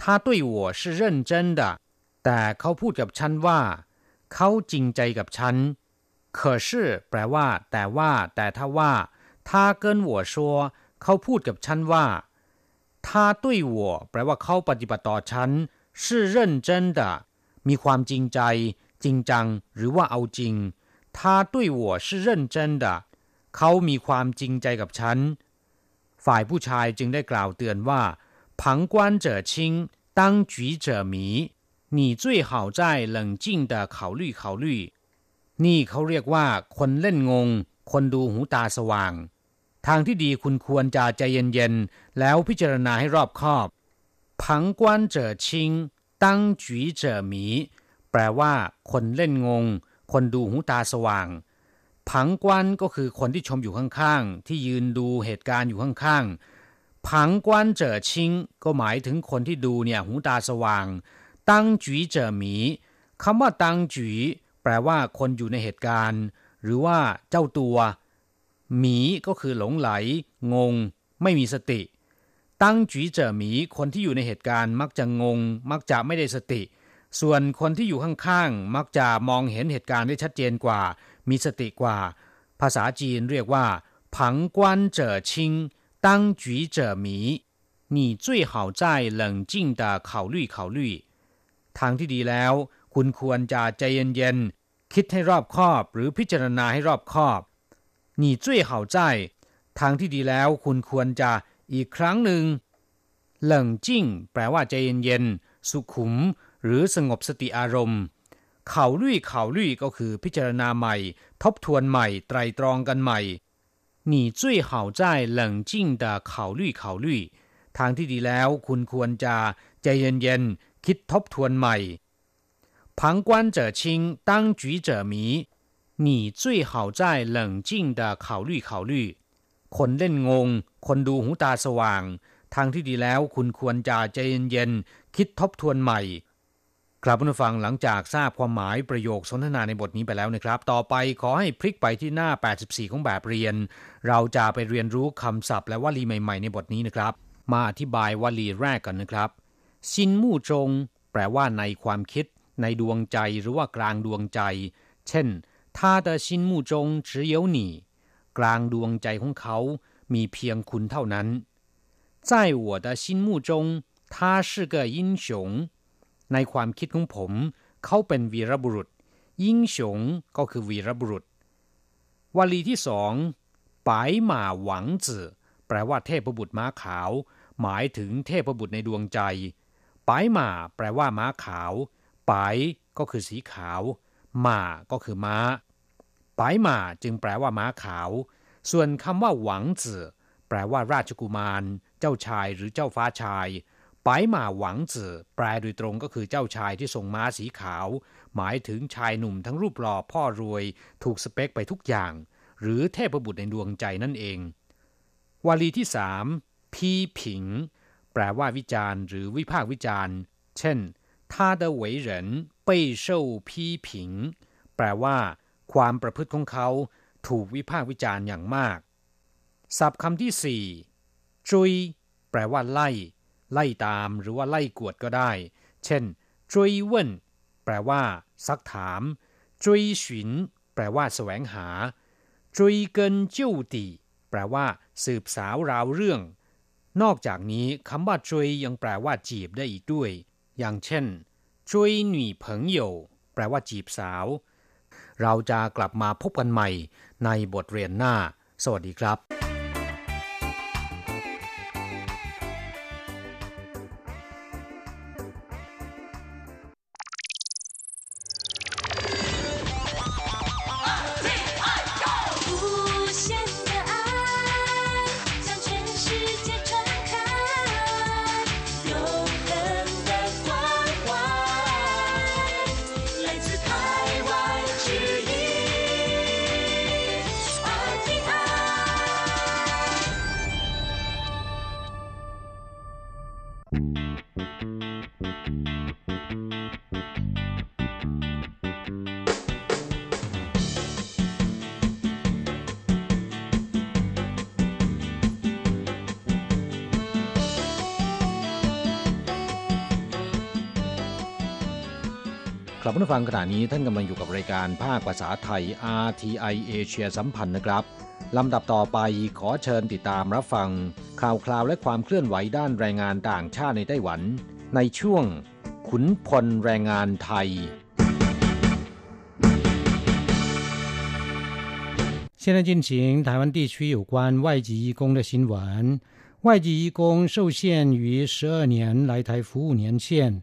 他对我是认真的แต่เขาพูดกับฉันว่า เขาจริงใจกับฉัน可是แปลว่า แต่ว่า แต่ถ้าว่า他跟我说 เขาพูดกับฉันว่า他对我แปลว่าเขาปฏิบัติต่อฉัน是认真的มีความจริงใจ จริงจัง หรือว่าเอาจริง他对我是认真的เขามีความจริงใจกับฉัน ฝ่ายผู้ชายจึงได้กล่าวเตือนว่า旁观者清当局者迷你最好再冷静的考虑考虑นี่เขาเรียกว่า คนเล่นงง คนดูหูตาสว่าง ทางที่ดีคุณควรจะใจเย็นๆ แล้วพิจารณาให้รอบคอบผังกวนเจ๋อชิง ตั้งจุ๋ยเจ๋อหมี แปลว่า คนเล่นงง คนดูหูตาสว่าง ผังกวนก็คือคนที่ชมอยู่ข้างๆ ที่ยืนดูเหตุการณ์อยู่ข้างๆ ผังกวนเจ๋อชิง ก็หมายถึงคนที่ดูเนี่ยหูตาสว่าง ตั้งจุ๋ยเจ๋อหมีคำว่าตั้งจุ๋ยแปลว่าคนอยู่ในเหตุการณ์ หรือว่าเจ้าตัว หมีก็คือหลงไหล งง ไม่มีสติ ตั้งจีเจอหมีคนที่อยู่ในเหตุการณ์ มักจะงง มักจะไม่ได้สติ ส่วนคนที่อยู่ข้างๆ มักจะมองเห็นเหตุการณ์ได้ชัดเจนกว่า มีสติกว่า ภาษาจีนเรียกว่าผังกวนเจอชิงตั้งจีเจอหมี你最好再冷静地考虑考虑ทางที่ดีแล้ว คุณควรจะใจเย็นๆ คิดให้รอบคอบ หรือพิจารณาให้รอบคอบ 你最好在ทางที่ดีแล้ว คุณควรจะอีกครั้งหนึ่งเหลิงจิ้งแปลว่าใจเย็นๆ สุขุม หรือสงบสติอารมณ์เขาลุยเขาลุยก็คือพิจารณาใหม่ ทบทวนใหม่ ไตรตรองกันใหม่你最好在冷静地考虑考虑ทางที่ดีแล้ว คุณควรจะใจเย็นคิดทบทวนใหม่旁观者清当局者迷 你最好再冷静地考虑考虑คนเล่นงง คนดูหูตาสว่าง ทางที่ดีแล้วคุณควรจะใจเย็นๆคิดทบทวนใหม่ ครับผู้ฟังหลังจากทราบความหมายประโยคสนทนาในบทนี้ไปแล้วนะครับ ต่อไปขอให้พลิกไปที่หน้า 84 ของแบบเรียน เราจะไปเรียนรู้คำศัพท์และวลีใหม่ๆในบทนี้นะครับ มาอธิบายวลีแรกกันนะครับซินมู่จงแปลว่าในความคิด ในดวงใจหรือว่ากลางดวงใจ เช่น 他的心目中只有你กลางดวงใจของเขา มีเพียงคุณเท่านั้น在我的心目中他是个英雄ในความคิดของผม เขาเป็นวีรบุรุษยิ่งฉงก็คือวีรบุรุษวลีที่สองปายหมาหวังจื่อแปลว่าเทพบุตรม้าขาว หมายถึงเทพบุตรในดวงใจปายหมาแปลว่าม้าขาวปายก็คือสีขาวห มาก็คือม้าปายหมาจึงแปลว่าม้าขาว ส่วนคำว่าหวังจื่อแปลว่าราชกุมาร เจ้าชายหรือเจ้าฟ้าชายปายหมาหวังจื่อแปลโดยตรงก็คือเจ้าชายที่ทรงม้าสีขาว หมายถึงชายหนุ่มทั้งรูปหล่อพ่อรวย ถูกสเปคไปทุกอย่าง หรือเทพบุตรในดวงใจนั่นเองวลีที่สามพีผิงแปลว่าวิจารณ์หรือวิพากษ์วิจารณ์ เช่น他的为人 เป่ยเช่าพีผิง แปลว่า ความประพฤติของเขา ถูกวิพากษ์วิจารณ์อย่างมาก ศัพท์คำที่สี่จุย แปลว่า ไล่ ไล่ตามหรือว่าไล่กวดก็ได้ เช่นจุยเว่นแปลว่า ซักถามจุยฉินแปลว่าสแสวงหาจุยเกินจ้วตีแปลว่า สืบสาวราวเรื่อง นอกจากนี้คำว่าจุยยังแปลว่าจีบได้อีกด้วย อย่างเช่น ช่วยหนีเผิงโยแปลว่าจีบสาว เราจะกลับมาพบกันใหม่ในบทเรียนหน้า สวัสดีครับ ครับผู้ฟังขณะนี้ท่านกำลังอยู่กับรายการภาคภาษาไทย RTI เอเชียสัมพันธ์นะครับลำดับต่อไปขอเชิญติดตามรับฟัง ข่าวคราวและความเคลื่อนไหวด้านแรงงานต่างชาติในไต้หวัน ในช่วง ขุนพลแรงงานไทย现在进行台湾地区有关外籍义工的新闻。外籍义工受限于十二年来台服务年限。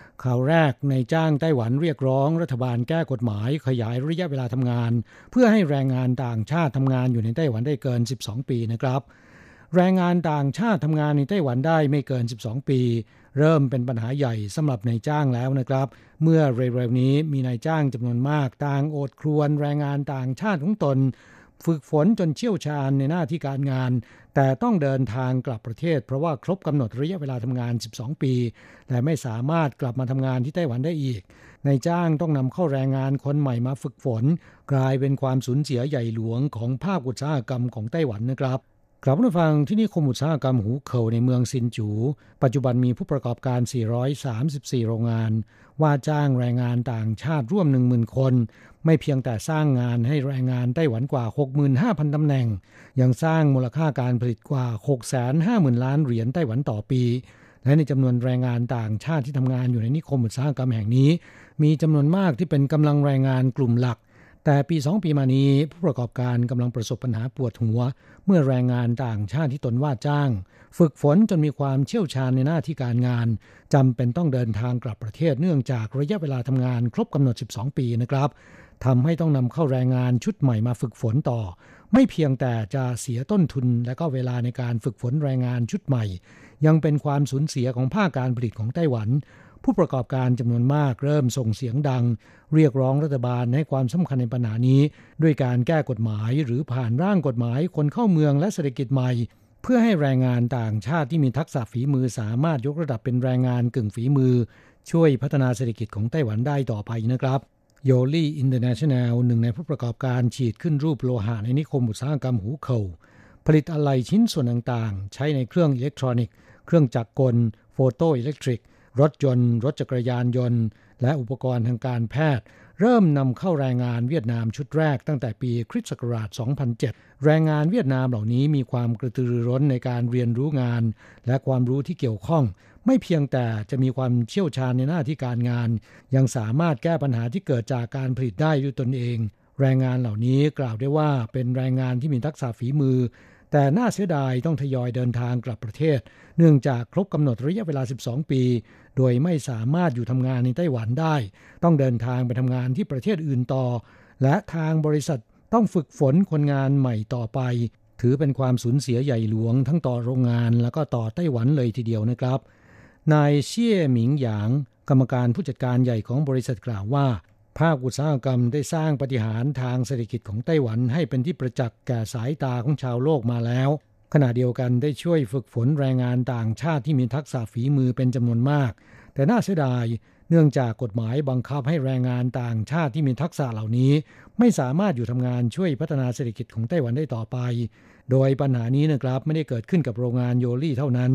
ข่าวแรกในจ้างไต้หวันเรียกร้องรัฐบาลแก้กฎหมาย ขยายระยะเวลาทำงาน เพื่อให้แรงงานต่างชาติทำงานอยู่ในไต้หวันได้เกิน 12 ปีนะครับ แรงงานต่างชาติทำงานในไต้หวันได้ไม่เกิน 12 ปี เริ่มเป็นปัญหาใหญ่สำหรับนายจ้างแล้วนะครับ เมื่อเร็วๆนี้มีนายจ้างจำนวนมากต่างโอดครวนแรงงานต่างชาติของตน ฝึกฝนจนเชี่ยวชาญในหน้าที่การงาน แต่ต้องเดินทางกลับประเทศ เพราะว่าครบกำหนดระยะเวลาทำงาน 12 ปีและไม่สามารถกลับมาทำงานที่ไต้หวันได้อีกในจ้างต้องนำเข้าแรงงานคนใหม่มาฝึกฝน กลายเป็นความสูญเสียใหญ่หลวงของภาคอุตสาหกรรมของไต้หวันนะครับ กลับมาฟังที่นี่คมอุตสาหกรรมหูเข่าในเมืองซินจู ปัจจุบันมีผู้ประกอบการ 434 โรงงาน ว่าจ้างแรงงานต่างชาติร่วม 10,000 คน ไม่เพียงแต่สร้างงานให้แรงงานไต้หวันกว่า 65,000 ตำแหน่ง ยังสร้างมูลค่าการผลิตกว่า 650,000 ล้านเหรียญไต้หวันต่อปี และในจำนวนแรงงานต่างชาติที่ทำงานอยู่ในนิคมอุตสาหกรรมแห่งนี้ มีจำนวนมากที่เป็นกำลังแรงงานกลุ่มหลัก แต่ปีสองปีมานี้ผู้ประกอบการกำลังประสบปัญหาปวดหัว เมื่อแรงงานต่างชาติที่ตนว่าจ้าง ฝึกฝนจนมีความเชี่ยวชาญในหน้าที่การงานจำเป็นต้องเดินทางกลับประเทศเนื่องจากระยะเวลาทำงานครบกำหนด 12 ปีนะครับทำให้ต้องนำเข้าแรงงานชุดใหม่มาฝึกฝนต่อ ไม่เพียงแต่จะเสียต้นทุนและก็เวลาในการฝึกฝนแรงงานชุดใหม่ ยังเป็นความสูญเสียของภาคการผลิตของไต้หวัน ผู้ประกอบการจำนวนมากเริ่มส่งเสียงดัง เรียกร้องรัฐบาลให้ความสำคัญในปัญหานี้ ด้วยการแก้กฎหมายหรือผ่านร่างกฎหมายคนเข้าเมืองและเศรษฐกิจใหม่ เพื่อให้แรงงานต่างชาติที่มีทักษะฝีมือสามารถยกระดับเป็นแรงงานกึ่งฝีมือ ช่วยพัฒนาเศรษฐกิจของไต้หวันได้ต่อไปนะครับโยลี่ International หนึ่งในผู้ประกอบการฉีดขึ้นรูปโลหะในนิคมอุตสาหกรรมหูเขาผลิตอะไหล่ชิ้นส่วนต่างๆ ใช้ในเครื่องอิเล็กทรอนิกส์ เครื่องจักรกล photoelectric รถยนต์ รถจักรยานยนต์ และอุปกรณ์ทางการแพทย์ เริ่มนำเข้าแรงงานเวียดนามชุดแรกตั้งแต่ปีคริสต์ศักราช 2007 แรงงานเวียดนามเหล่านี้มีความกระตือรือร้นในการเรียนรู้งาน และความรู้ที่เกี่ยวข้อง ไม่เพียงแต่จะมีความเชี่ยวชาญในหน้าที่การงาน ยังสามารถแก้ปัญหาที่เกิดจากการผลิตได้ด้วยตนเอง แรงงานเหล่านี้กล่าวได้ว่าเป็นแรงงานที่มีทักษะฝีมือ แต่น่าเสียดายต้องทยอยเดินทางกลับประเทศ เนื่องจากครบกำหนดระยะเวลา 12 ปี โดยไม่สามารถอยู่ทำงานในไต้หวันได้ ต้องเดินทางไปทำงานที่ประเทศอื่นต่อ และทางบริษัทต้องฝึกฝนคนงานใหม่ต่อไป ถือเป็นความสูญเสียใหญ่หลวงทั้งต่อโรงงานแล้วก็ต่อไต้หวันเลยทีเดียวนะครับ นายเชี่ยหมิงหยาง กรรมการผู้จัดการใหญ่ของบริษัทกล่าวว่า ภาคอุตสาหกรรมได้สร้างปฏิหารทางเศรษฐกิจของไต้หวันให้เป็นที่ประจักษ์แก่สายตาของชาวโลกมาแล้ว ขณะเดียวกันได้ช่วยฝึกฝนแรงงานต่างชาติที่มีทักษะฝีมือเป็นจำนวนมาก แต่น่าเสียดายเนื่องจากกฎหมายบังคับให้แรงงานต่างชาติที่มีทักษะเหล่านี้ ไม่สามารถอยู่ทำงานช่วยพัฒนาเศรษฐกิจของไต้หวันได้ต่อไป โดยปัญหานี้นะครับไม่ได้เกิดขึ้นกับโรงงานโยลี่เท่านั้น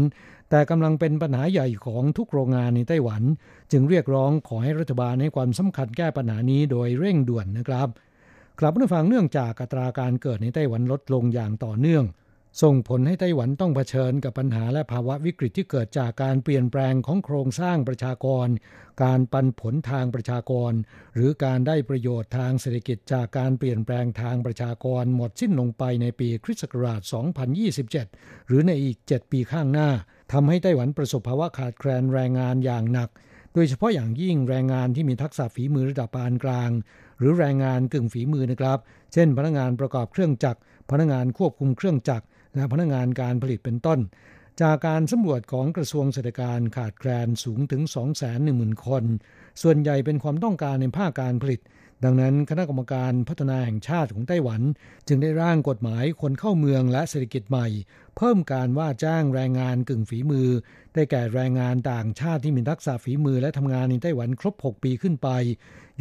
แต่กำลังเป็นปัญหาใหญ่ของทุกโรงงานในไต้หวัน จึงเรียกร้องขอให้รัฐบาลให้ความสำคัญแก้ปัญหานี้โดยเร่งด่วนนะครับกลับมาฟังเนื่องจากอัตราการเกิดในไต้หวันลดลงอย่างต่อเนื่อง ส่งผลให้ไต้หวันต้องเผชิญกับปัญหาและภาวะวิกฤตที่เกิดจากการเปลี่ยนแปลงของโครงสร้างประชากร การปันผลทางประชากร หรือการได้ประโยชน์ทางเศรษฐกิจจากการเปลี่ยนแปลงทางประชากรหมดสิ้นลงไปในปีคริสต์ศักราช 2027 หรือในอีก 7 ปีข้างหน้าทำให้ไต้หวันประสบภาวะขาดแคลนแรงงานอย่างหนัก โดยเฉพาะอย่างยิ่งแรงงานที่มีทักษะฝีมือระดับปานกลาง หรือแรงงานกึ่งฝีมือนะครับ เช่น พนักงานประกอบเครื่องจักร พนักงานควบคุมเครื่องจักร และพนักงานการผลิตเป็นต้น จากการสำรวจของกระทรวงเศรษฐการขาดแคลนสูงถึง 210,000 คน ส่วนใหญ่เป็นความต้องการในภาคการผลิต ดังนั้นคณะกรรมการพัฒนาแห่งชาติของไต้หวัน จึงได้ร่างกฎหมายคนเข้าเมืองและเศรษฐกิจใหม่ เพิ่มการว่าจ้างแรงงานกึ่งฝีมือ ได้แก่แรงงานต่างชาติที่มีทักษะฝีมือและทำงานในไต้หวันครบ 6 ปีขึ้นไป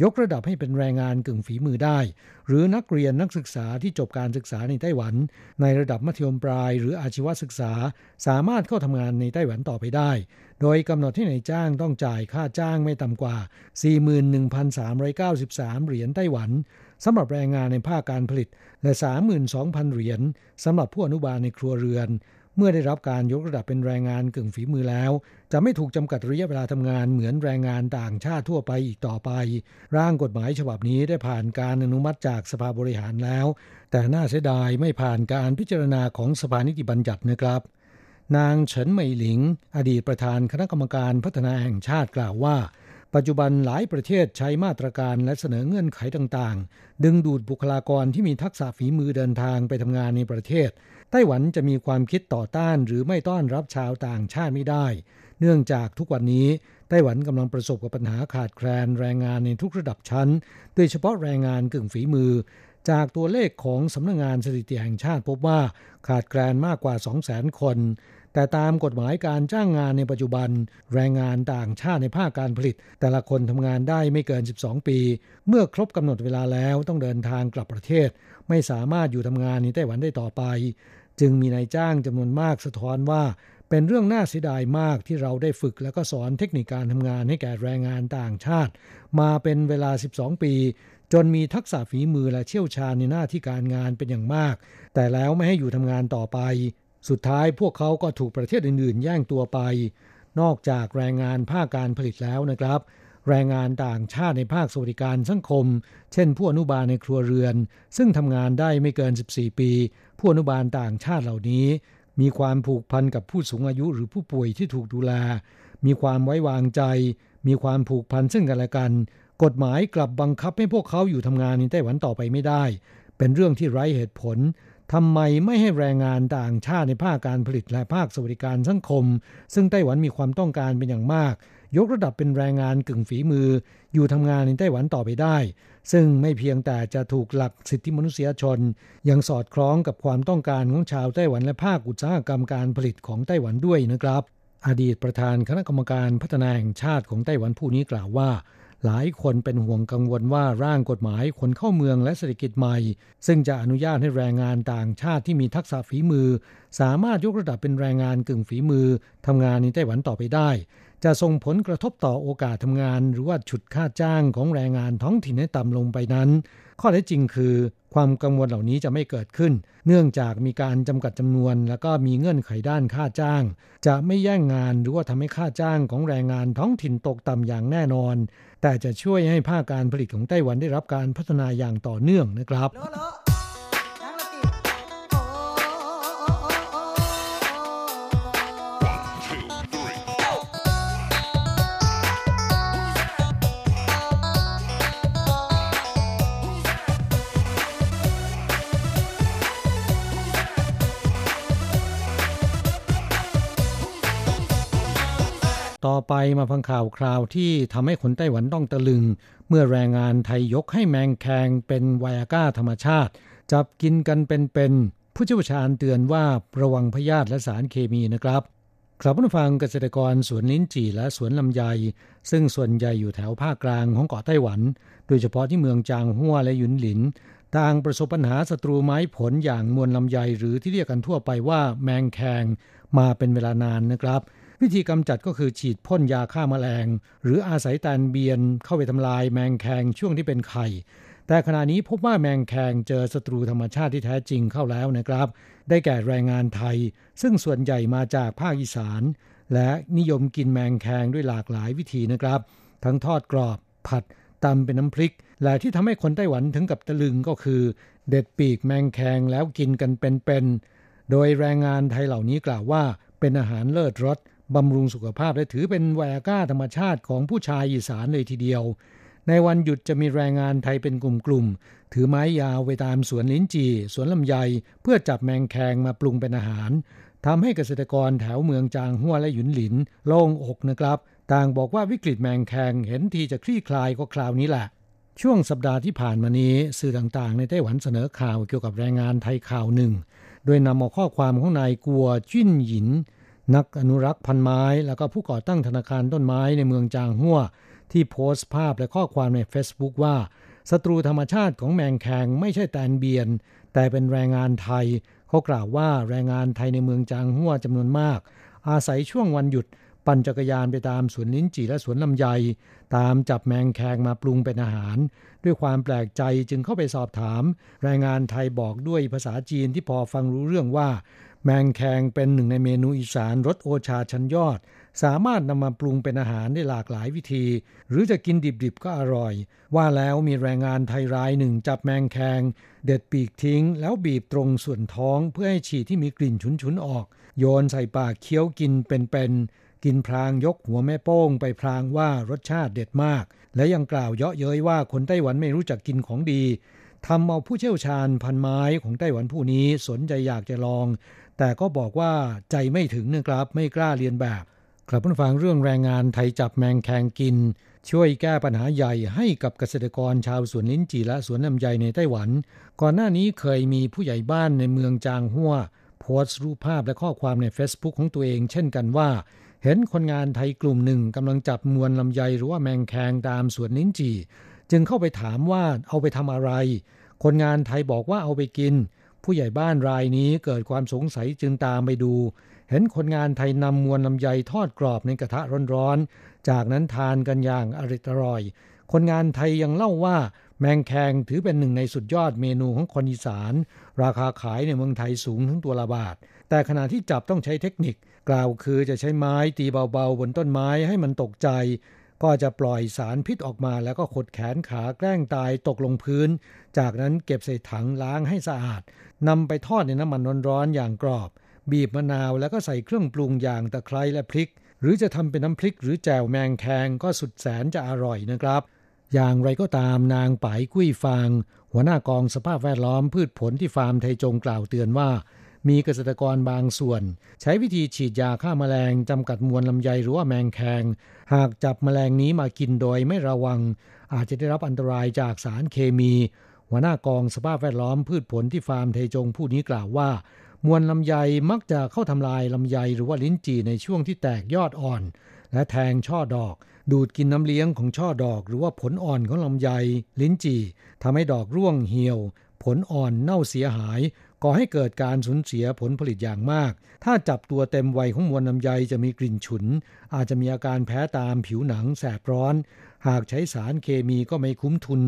ยกระดับให้เป็นแรงงานกึ่งฝีมือได้ หรือนักเรียนนักศึกษาที่จบการศึกษาในไต้หวัน ในระดับมัธยมปลาย หรืออาชีวศึกษา สามารถเข้าทำงานในไต้หวันต่อไปได้ โดยกำหนดให้ในายจ้างต้องจ่ายค่าจ้างไม่ต่ำกว่า 41,393 เหรียญไต้หวัน สำหรับแรงงานในภาคการผลิตและ 32,000 เหรียญสำหรับผู้อนุบาลในครัวเรือน เมื่อได้รับการยกระดับเป็นแรงงานกึ่งฝีมือแล้ว จะไม่ถูกจำกัดระยะเวลาทำงานเหมือนแรงงานต่างชาติทั่วไปอีกต่อไป ร่างกฎหมายฉบับนี้ได้ผ่านการอนุมัติจากสภาบริหารแล้ว แต่น่าเสียดายไม่ผ่านการพิจารณาของสภานิติบัญญัตินะครับนางเฉินเหมยหลิง อดีตประธานคณะกรรมการพัฒนาแห่งชาติกล่าวว่า ปัจจุบันหลายประเทศใช้มาตรการและเสนอเงื่อนไขต่างๆ ดึงดูดบุคลากรที่มีทักษะฝีมือเดินทางไปทำงานในประเทศ ไต้หวันจะมีความคิดต่อต้านหรือไม่ต้อนรับชาวต่างชาติไม่ได้ เนื่องจากทุกวันนี้ไต้หวันกำลังประสบกับปัญหาขาดแคลนแรงงานในทุกระดับชั้น โดยเฉพาะแรงงานกึ่งฝีมือ จากตัวเลขของสำนักงงานสถิติแห่งชาติพบว่าขาดแคลนมากกว่า 200,000 คน แต่ตามกฎหมายการจ้างงานในปัจจุบัน แรงงานต่างชาติในภาคการผลิต แต่ละคนทำงานได้ไม่เกิน 12 ปี เมื่อครบกำหนดเวลาแล้วต้องเดินทางกลับประเทศ ไม่สามารถอยู่ทำงานในไต้หวันได้ต่อไป จึงมีนายจ้างจำนวนมากสะท้อนว่าเป็นเรื่องน่าเสียดายมากที่เราได้ฝึกและก็สอนเทคนิคการทำงานให้แก่แรงงานต่างชาติ มาเป็นเวลา 12 ปี จนมีทักษะฝีมือและเชี่ยวชาญในหน้าที่การงานเป็นอย่างมาก แต่แล้วไม่ให้อยู่ทำงานต่อไป สุดท้ายพวกเขาก็ถูกประเทศอื่นๆ แย่งตัวไป นอกจากแรงงานภาคการผลิตแล้วนะครับ แรงงานต่างชาติในภาคสวัสดิการสังคม เช่นผู้อนุบาลในครัวเรือน ซึ่งทำงานได้ไม่เกิน 14 ปี ผู้อนุบาลต่างชาติเหล่านี้ มีความผูกพันกับผู้สูงอายุหรือผู้ป่วยที่ถูกดูแล มีความไว้วางใจ มีความผูกพันซึ่งกันและกัน กฎหมายกลับบังคับให้พวกเขาอยู่ทำงานในไต้หวันต่อไปไม่ได้ เป็นเรื่องที่ไร้เหตุผล ทำไมไม่ให้แรงงานต่างชาติในภาคการผลิตและภาคสวัสดิการสังคม ซึ่งไต้หวันมีความต้องการเป็นอย่างมาก ยกระดับเป็นแรงงานกึ่งฝีมือ อยู่ทำงานในไต้หวันต่อไปได้ ซึ่งไม่เพียงแต่จะถูกหลักสิทธิมนุษยชน ยังสอดคล้องกับความต้องการของชาวไต้หวันและภาคอุตสาหกรรมการผลิตของไต้หวันด้วยนะครับ อดีตประธานคณะกรรมการพัฒนาแห่งชาติของไต้หวันผู้นี้กล่าวว่า หลายคนเป็นห่วงกังวลว่าร่างกฎหมายคนเข้าเมืองและเศรษฐกิจใหม่ ซึ่งจะอนุญาตให้แรงงานต่างชาติที่มีทักษะฝีมือ สามารถยกระดับเป็นแรงงานกึ่งฝีมือทำงานในไต้หวันต่อไปได้ จะส่งผลกระทบต่อโอกาสทำงาน หรือว่าฉุดค่าจ้างของแรงงานท้องถิ่นให้ต่ำลงไปนั้น ข้อเท็จจริงคือ ความกังวลเหล่านี้จะไม่เกิดขึ้น เนื่องจากมีการจำกัดจำนวน แล้วก็มีเงื่อนไขด้านค่าจ้าง จะไม่แย่งงานหรือว่าทำให้ค่าจ้างของแรงงานท้องถิ่นตกต่ำอย่างแน่นอน แต่จะช่วยให้ภาคการผลิตของไต้หวันได้รับการพัฒนาอย่างต่อเนื่องนะครับ ต่อไปมาฟังข่าวคราวที่ทำให้คนไต้หวันต้องตะลึง เมื่อแรงงานไทยยกให้แมงแคงเป็นไวอาก้าธรรมชาติ จับกินกันเป็นๆผู้เชี่ยวชาญเตือนว่าระวังพยาธิและสารเคมีนะครับครับผู้ฟังเกษตรกรสวนลิ้นจี่และสวนลำไย ซึ่งส่วนใหญ่อยู่แถวภาคกลางของเกาะไต้หวัน โดยเฉพาะที่เมืองจางฮั่วและหยุนหลินต่างประสบปัญหาศัตรูไม้ผลอย่างมวลลำไยหรือที่เรียกกันทั่วไปว่าแมงแคงมาเป็นเวลานานนะครับ วิธีกำจัดก็คือฉีดพ่นยาฆ่ามาแมลง หรืออาศัยแตนเบียนเข้าไปทำลายแมงแคงช่วงที่เป็นไข่ แต่ขณะนี้พบว่าแมงแคงเจอศัตรูธรรมชาติที่แท้จริงเข้าแล้วนะครับ ได้แก่แรงงานไทย ซึ่งส่วนใหญ่มาจากภาคอีสาน และนิยมกินแมงแคงด้วยหลากหลายวิธีนะครับ ทั้งทอดกรอบ ผัดตำเป็นน้ำพริก และที่ทำให้คนไต้หวันถึงกับตะลึงก็คือ เด็ดปีกแมงแคงแล้วกินกันเป็นๆโดยแรงงานไทยเหล่านี้กล่าวว่าเป็นอาหารเลิศรส บำรุงสุขภาพและถือเป็นแวก้าธรรมชาติของผู้ชายอีสานเลยทีเดียว ในวันหยุดจะมีแรงงานไทยเป็นกลุ่มๆ ถือไม้ยาวไปตามสวนลิ้นจี่ สวนลำไย เพื่อจับแมงแคงมาปรุงเป็นอาหารทำให้เกษตรกรแถวเมืองจางหัวและหยุนหลิน โล่งอกนะครับ ต่างบอกว่าวิกฤตแมงแคงเห็นทีจะคลี่คลายก็คราวนี้แหละช่วงสัปดาห์ที่ผ่านมานี้ สื่อต่างๆ ในไต้หวันเสนอข่าวเกี่ยวกับแรงงานไทยข่าวหนึ่ง โดยนำเอาข้อความของนายกัวจิ้นหยิน นักอนุรักษ์พันไม้ แล้วก็ผู้ก่อตั้งธนาคารต้นไม้ในเมืองจางหัวที่โพสต์ภาพและข้อความใน Facebook ว่าศัตรูธรรมชาติของแมงแคงไม่ใช่แตนเบียน แต่เป็นแรงงานไทย เขากล่าวว่าแรงงานไทยในเมืองจางหัวจำนวนมาก อาศัยช่วงวันหยุด ปั่นจักรยานไปตามสวนลิ้นจี่และสวนลำไย ตามจับแมงแคงมาปรุงเป็นอาหาร ด้วยความแปลกใจจึงเข้าไปสอบถาม แรงงานไทยบอกด้วยภาษาจีนที่พอฟังรู้เรื่องว่า แมงแคงเป็นหนึ่งในเมนูอีสานรสโอชาชั้นยอด สามารถนำมาปรุงเป็นอาหารได้หลากหลายวิธี หรือจะกินดิบๆก็อร่อย ว่าแล้วมีแรงงานไทยรายหนึ่งจับแมงแคง เด็ดปีกทิ้ง แล้วบีบตรงส่วนท้องเพื่อให้ฉี่ที่มีกลิ่นฉุนๆออก โยนใส่ปากเคี้ยวกินเป็นๆกินพลางยกหัวแม่โป้ง ไปพลางว่ารสชาติเด็ดมาก และยังกล่าวเยาะเย้ยว่าคนไต้หวันไม่รู้จักกินของดีทำเอาผู้เชี่ยวชาญพันไม้ของไต้หวันผู้นี้สนใจอยากจะลอง แต่ก็บอกว่าใจไม่ถึงนะครับไม่กล้าเรียนแบบกลับมาฟังเรื่องแรงงานไทยจับแมงแคงกิน ช่วยแก้ปัญหาใหญ่ให้กับเกษตรกรชาวสวนลิ้นจีและสวนลำไยในไต้หวัน ก่อนหน้านี้เคยมีผู้ใหญ่บ้านในเมืองจางหัวโพสต์รูปภาพและข้อความใน Facebook ของตัวเองเช่นกันว่า เห็นคนงานไทยกลุ่มหนึ่งกำลังจับมวลลำไยหรือว่าแมงแคงตามสวนลิ้นจี จึงเข้าไปถามว่าเอาไปทำอะไร คนงานไทยบอกว่าเอาไปกิน ผู้ใหญ่บ้านรายนี้เกิดความสงสัยจึงตามไปดู เห็นคนงานไทยนำมวลลำไยทอดกรอบในกระทะร้อนๆ จากนั้นทานกันอย่างอริดอร่อย คนงานไทยยังเล่าว่าแมงแคงถือเป็นหนึ่งในสุดยอดเมนูของคนอีสาน ราคาขายในเมืองไทยสูงถึงตัวละบาท แต่ขณะที่จับต้องใช้เทคนิค กล่าวคือจะใช้ไม้ตีเบาๆ บนต้นไม้ให้มันตกใจ ก็จะปล่อยสารพิษออกมาแล้วก็ขดแขนขาแกล้งตายตกลงพื้น จากนั้นเก็บใส่ถังล้างให้สะอาด นำไปทอดในน้ำมันร้อนๆอย่างกรอบ บีบมะนาวแล้วก็ใส่เครื่องปรุงอย่างตะไคร้และพริก หรือจะทำเป็นน้ำพริก หรือแจ่วแมงแคงก็สุดแสนจะอร่อยนะครับ อย่างไรก็ตามนางปายกุ้ยฟาง หัวหน้ากองสภาพแวดล้อมพืชผลที่ฟาร์มไทยจงกล่าวเตือนว่า มีเกษตรกรบางส่วน ใช้วิธีฉีดยาฆ่ามาแมลงจำกัดมวลลำไยหรือว่าแมงแคง หากจับมแมลงนี้มากินโดยไม่ระวัง อาจจะได้รับอันตรายจากสารเคมี หัวหน้ากองสภาพแวดล้อมพืชผลที่ฟาร์มไทยจงผู้นี้กล่าวว่า มวลลำไยมักจะเข้าทำลายลำไยหรือว่าลิ้นจี่ในช่วงที่แตกยอดอ่อน และแทงช่อดอก ดูดกินน้ำเลี้ยงของช่อดอก หรือว่าผลอ่อนของลำไย ลิ้นจี่ทำให้ดอกร่วงเหี่ยว ผลอ่อนเน่าเสียหายก่อให้เกิดการสูญเสียผลผลิตอย่างมาก ถ้าจับตัวเต็มวัยของมวลลำไยจะมีกลิ่นฉุน อาจจะมีอาการแพ้ตามผิวหนังแสบร้อน หากใช้สารเคมีก็ไม่คุ้มทุน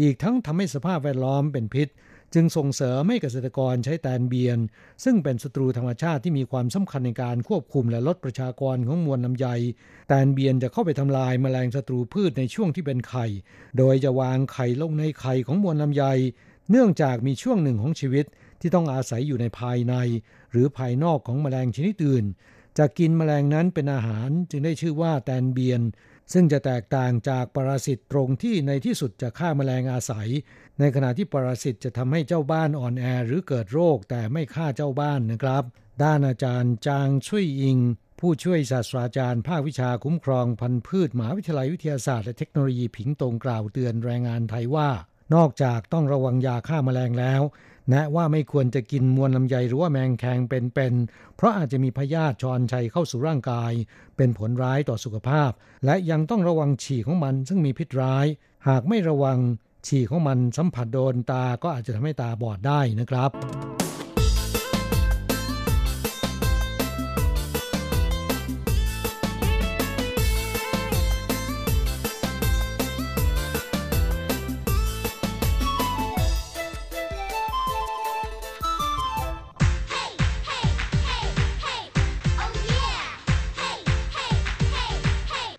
อีกทั้งทำให้สภาพแวดล้อมเป็นพิษ จึงส่งเสริมให้เกษตรกรใช้แตนเบียน ซึ่งเป็นศัตรูธรรมชาติที่มีความสำคัญในการควบคุมและลดประชากรของมวลลำไย แตนเบียนจะเข้าไปทำลายแมลงศัตรูพืชในช่วงที่เป็นไข่ โดยจะวางไข่ลงในไข่ของมวลลำไย เนื่องจากมีช่วงหนึ่งของชีวิตที่ต้องอาศัยอยู่ในภายใน หรือภายนอกของแมลงชนิดอื่น จะกินแมลงนั้นเป็นอาหารจึงได้ชื่อว่าแตนเบียน ซึ่งจะแตกต่างจากปรสิตตรงที่ในที่สุดจะฆ่าแมลงอาศัย ในขณะที่ปรสิตจะทำให้เจ้าบ้านอ่อนแอหรือเกิดโรคแต่ไม่ฆ่าเจ้าบ้านนะครับ ด้านอาจารย์จางชุยอิง ผู้ช่วยศาสตราจารย์ภาควิชาคุ้มครองพันธุ์พืชมหาวิทยาลัยวิทยาศาสตร์และเทคโนโลยีผิงตรงกล่าวเตือนแรงงานไทยว่า นอกจากต้องระวังยาฆ่ามาแมลงแล้ว นะว่าไม่ควรจะกินมวลลำไยหรือว่าแมงแคงเป็นๆ เพราะอาจจะมีพยาธิชอนชัยเข้าสู่ร่างกาย เป็นผลร้ายต่อสุขภาพ และยังต้องระวังฉี่ของมันซึ่งมีพิษร้าย หากไม่ระวังฉี่ของมันสัมผัสโดนตาก็อาจจะทำให้ตาบอดได้นะครับ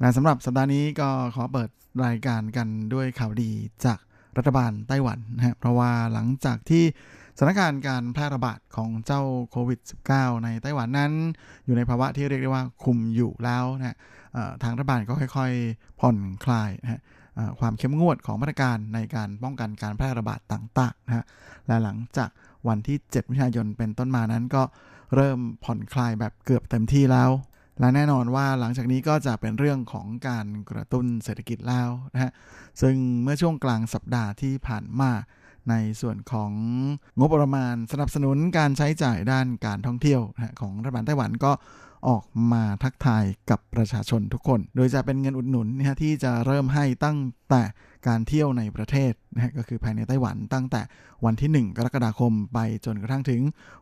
นะสำหรับสัปดาห์นี้ก็ขอเปิดรายการกันด้วยข่าวดีจากรัฐบาลไต้หวันนะฮะเพราะว่าหลังจากที่สถานการณ์การแพร่ระบาดของเจ้าโควิด -19 ในไต้หวันนั้น อยู่ในภาวะที่เรียกได้ว่าคุมอยู่แล้วนะทางรัฐบาลก็ค่อยๆ ผ่อนคลายนะฮะความเข้มงวดของมาตรการในการป้องกันการแพร่ระบาดต่างๆนะฮะและหลังจากวันที่ 7 มิถุนายนเป็นต้นมานั้นก็เริ่มผ่อนคลายแบบเกือบเต็มที่แล้ว และแน่นอนว่าหลังจากนี้ก็จะเป็นเรื่องของการกระตุ้นเศรษฐกิจแล้วนะฮะซึ่งเมื่อช่วงกลางสัปดาห์ที่ผ่านมาในส่วนของงบประมาณสนับสนุนการใช้จ่ายด้านการท่องเที่ยวของรัฐบาลไต้หวันก็ ออกมาทักทายกับประชาชนทุกคน โดยจะเป็นเงินอุดหนุนนะที่จะเริ่มให้ตั้งแต่การเที่ยวในประเทศนะก็คือภายในไต้หวันตั้งแต่วันที่ 1 กรกฎาคมไปจนกระทั่งถึง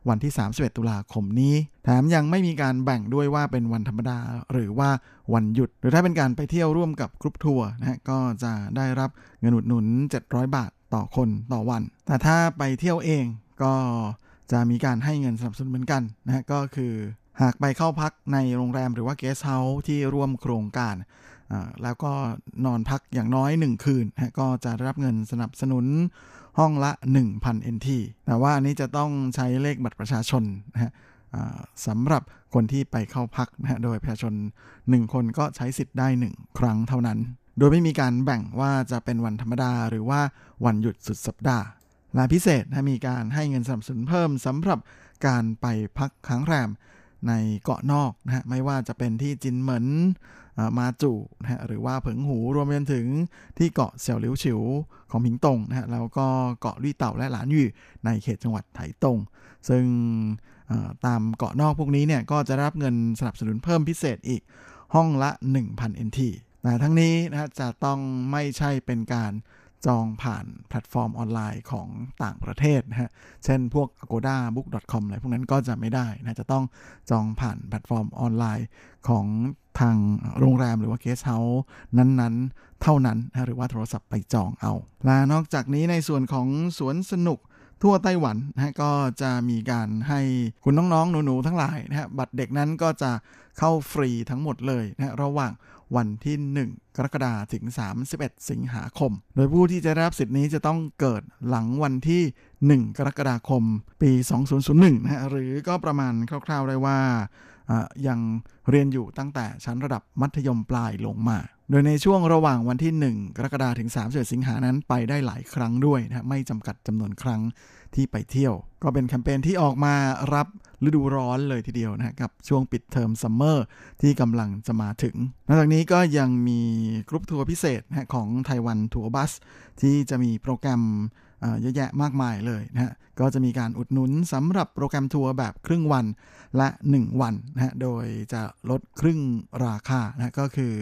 วันที่ 31 ตุลาคมนี้ แถมยังไม่มีการแบ่งด้วยว่าเป็นวันธรรมดาหรือว่าวันหยุด หรือถ้าเป็นการไปเที่ยวร่วมกับกรุ๊ปทัวร์นะฮะก็จะได้รับเงินอุดหนุน 700 บาทต่อคนต่อวัน แต่ถ้าไปเที่ยวเองก็จะมีการให้เงินสนับสนุนเหมือนกันนะฮะก็คือ หากไปเข้าพักในโรงแรมหรือว่าเกสต์เฮาส์ที่ร่วมโครงการแล้วก็นอนพักอย่างน้อย 1 คืน ก็จะได้รับเงินสนับสนุนห้องละ 1,000 NT แต่ว่าอันนี้จะต้องใช้เลขบัตรประชาชนนะฮะสำหรับคนที่ไปเข้าพักนะฮะโดยประชาชน 1 คนก็ใช้สิทธิ์ได้ 1 ครั้งเท่านั้น โดยไม่มีการแบ่งว่าจะเป็นวันธรรมดาหรือว่าวันหยุดสุดสัปดาห์และพิเศษนะมีการให้เงินสนับสนุนเพิ่มสำหรับการไปพักค้างแรม ในเกาะนอกนะฮะไม่ว่าจะเป็นที่จินเหมินมาจูนะฮะหรือว่าเผิงหูรวมไปถึงที่เกาะเสี่ยวหลิวฉิวของพิงตงนะฮะแล้วก็เกาะลี่เต่าและหลานยู่ในเขตจังหวัดไถตง ซึ่งตามเกาะนอกพวกนี้เนี่ยก็จะรับเงินสนับสนุนเพิ่มพิเศษอีกห้องละ 1,000 NT แต่ทั้งนี้นะฮะจะต้องไม่ใช่เป็นการ จองผ่านแพลตฟอร์มออนไลน์ของต่างประเทศนะฮะ เช่นพวก Agoda Booking.com อะไรพวกนั้นก็จะไม่ได้นะจะต้องจองผ่านแพลตฟอร์มออนไลน์ของทางโรงแรมหรือว่าเกสต์เฮาส์นั้นๆ เท่านั้นนะหรือว่าโทรศัพท์ไปจองเอา และนอกจากนี้ในส่วนของสวนสนุกทั่วไต้หวันนะก็จะมีการให้คุณน้องๆ หนูๆ ทั้งหลายนะฮะบัตรเด็กนั้นก็จะเข้าฟรีทั้งหมดเลยนะระหว่าง วันที่ 1 กรกฎาคมถึง 31 สิงหาคม โดยผู้ที่จะรับสิทธิ์นี้จะต้องเกิดหลังวันที่ 1 กรกฎาคม ปี 2001นะฮะหรือก็ประมาณคร่าวๆได้ว่ายังเรียนอยู่ตั้งแต่ชั้นระดับมัธยมปลายลงมา โดยในช่วงระหว่างวันที่ 1 กรกฎาคมถึง31สิงหานั้นไปได้หลายครั้งด้วยนะไม่จำกัดจำนวนครั้ง ที่ไปเที่ยว ก็เป็นแคมเปญที่ออกมารับฤดูร้อนเลยทีเดียวนะกับช่วงปิดเทอมซัมเมอร์ที่กำลังจะมาถึง นอกจากนี้ก็ยังมีกรุ๊ปทัวร์พิเศษนะของไต้หวัน Tour Bus ที่จะมีโปรแกรมเยอะแยะมากมายเลยนะฮะ ก็จะมีการอุดหนุนสำหรับโปรแกรมทัวร์แบบครึ่งวันและ 1 วันนะฮะ โดยจะลดครึ่งราคานะก็คือ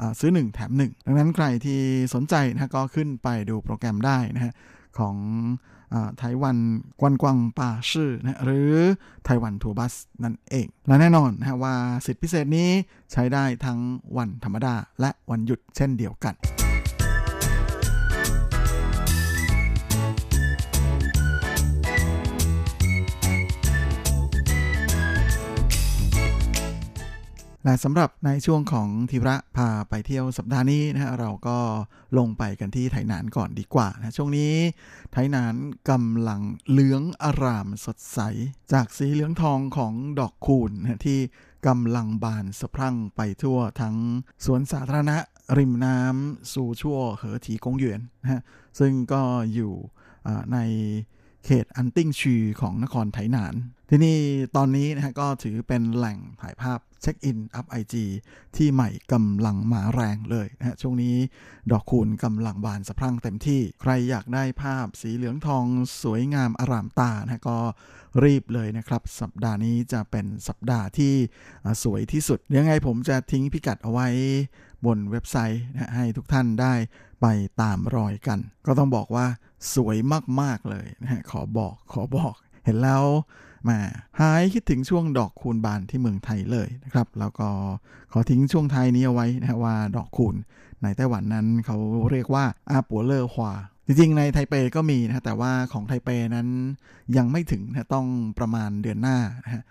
อซื้อ 1 แถม 1 ดังนั้นใครที่สนใจนะก็ขึ้นไปดูโปรแกรมได้นะฮะ ของไต้หวันกวนกวางป่าชื่อนะหรือไต้หวันทัวบัสนั่นเอง และแน่นอนนะว่าสิทธิพิเศษนี้ใช้ได้ทั้งวันธรรมดาและวันหยุดเช่นเดียวกัน และสำหรับในช่วงของทีระพาไปเที่ยวสัปดาห์นี้นะฮะเราก็ลงไปกันที่ไถหนานก่อนดีกว่านะช่วงนี้ ไถหนานกำลังเหลืองอารามสดใส จากสีเหลืองทองของดอกคูณนะที่กำลังบานสะพรั่งไปทั่วทั้งสวนสาธารณะริมน้ำสู่ชั่วเหอถีกงหยวนนะฮะซึ่งก็อยู่ในเขตอันติ้งชีของนครไถหนาน ที่นี่ตอนนี้นะฮะก็ถือเป็นแหล่งถ่ายภาพ เช็คอินอัพไอจีที่ใหม่กำลังมาแรงเลยนะฮะช่วงนี้ดอกคูณกำลังบานสะพรั่งเต็มที่ ใครอยากได้ภาพสีเหลืองทองสวยงามอารามตานะก็รีบเลยนะครับ สัปดาห์นี้จะเป็นสัปดาห์ที่สวยที่สุดยังไงผมจะทิ้งพิกัดเอาไว้บนเว็บไซต์นะให้ทุกท่านได้ไปตามรอยกัน ก็ต้องบอกว่าสวยมาก ๆ เลยนะฮะขอบอกขอบอก เห็นแล้ว มาหายคิดถึงช่วงดอกคูณบานที่เมืองไทยเลยนะครับ แล้วก็ขอทิ้งช่วงไทยนี้เอาไว้นะว่าดอกคูณในไต้หวันนั้นเขาเรียกว่าอาปัวเลอร์ฮวาจริงๆ ในไทเปก็มีนะแต่ว่าของไทเปนั้นยังไม่ถึงนะต้องประมาณเดือนหน้านะฮะ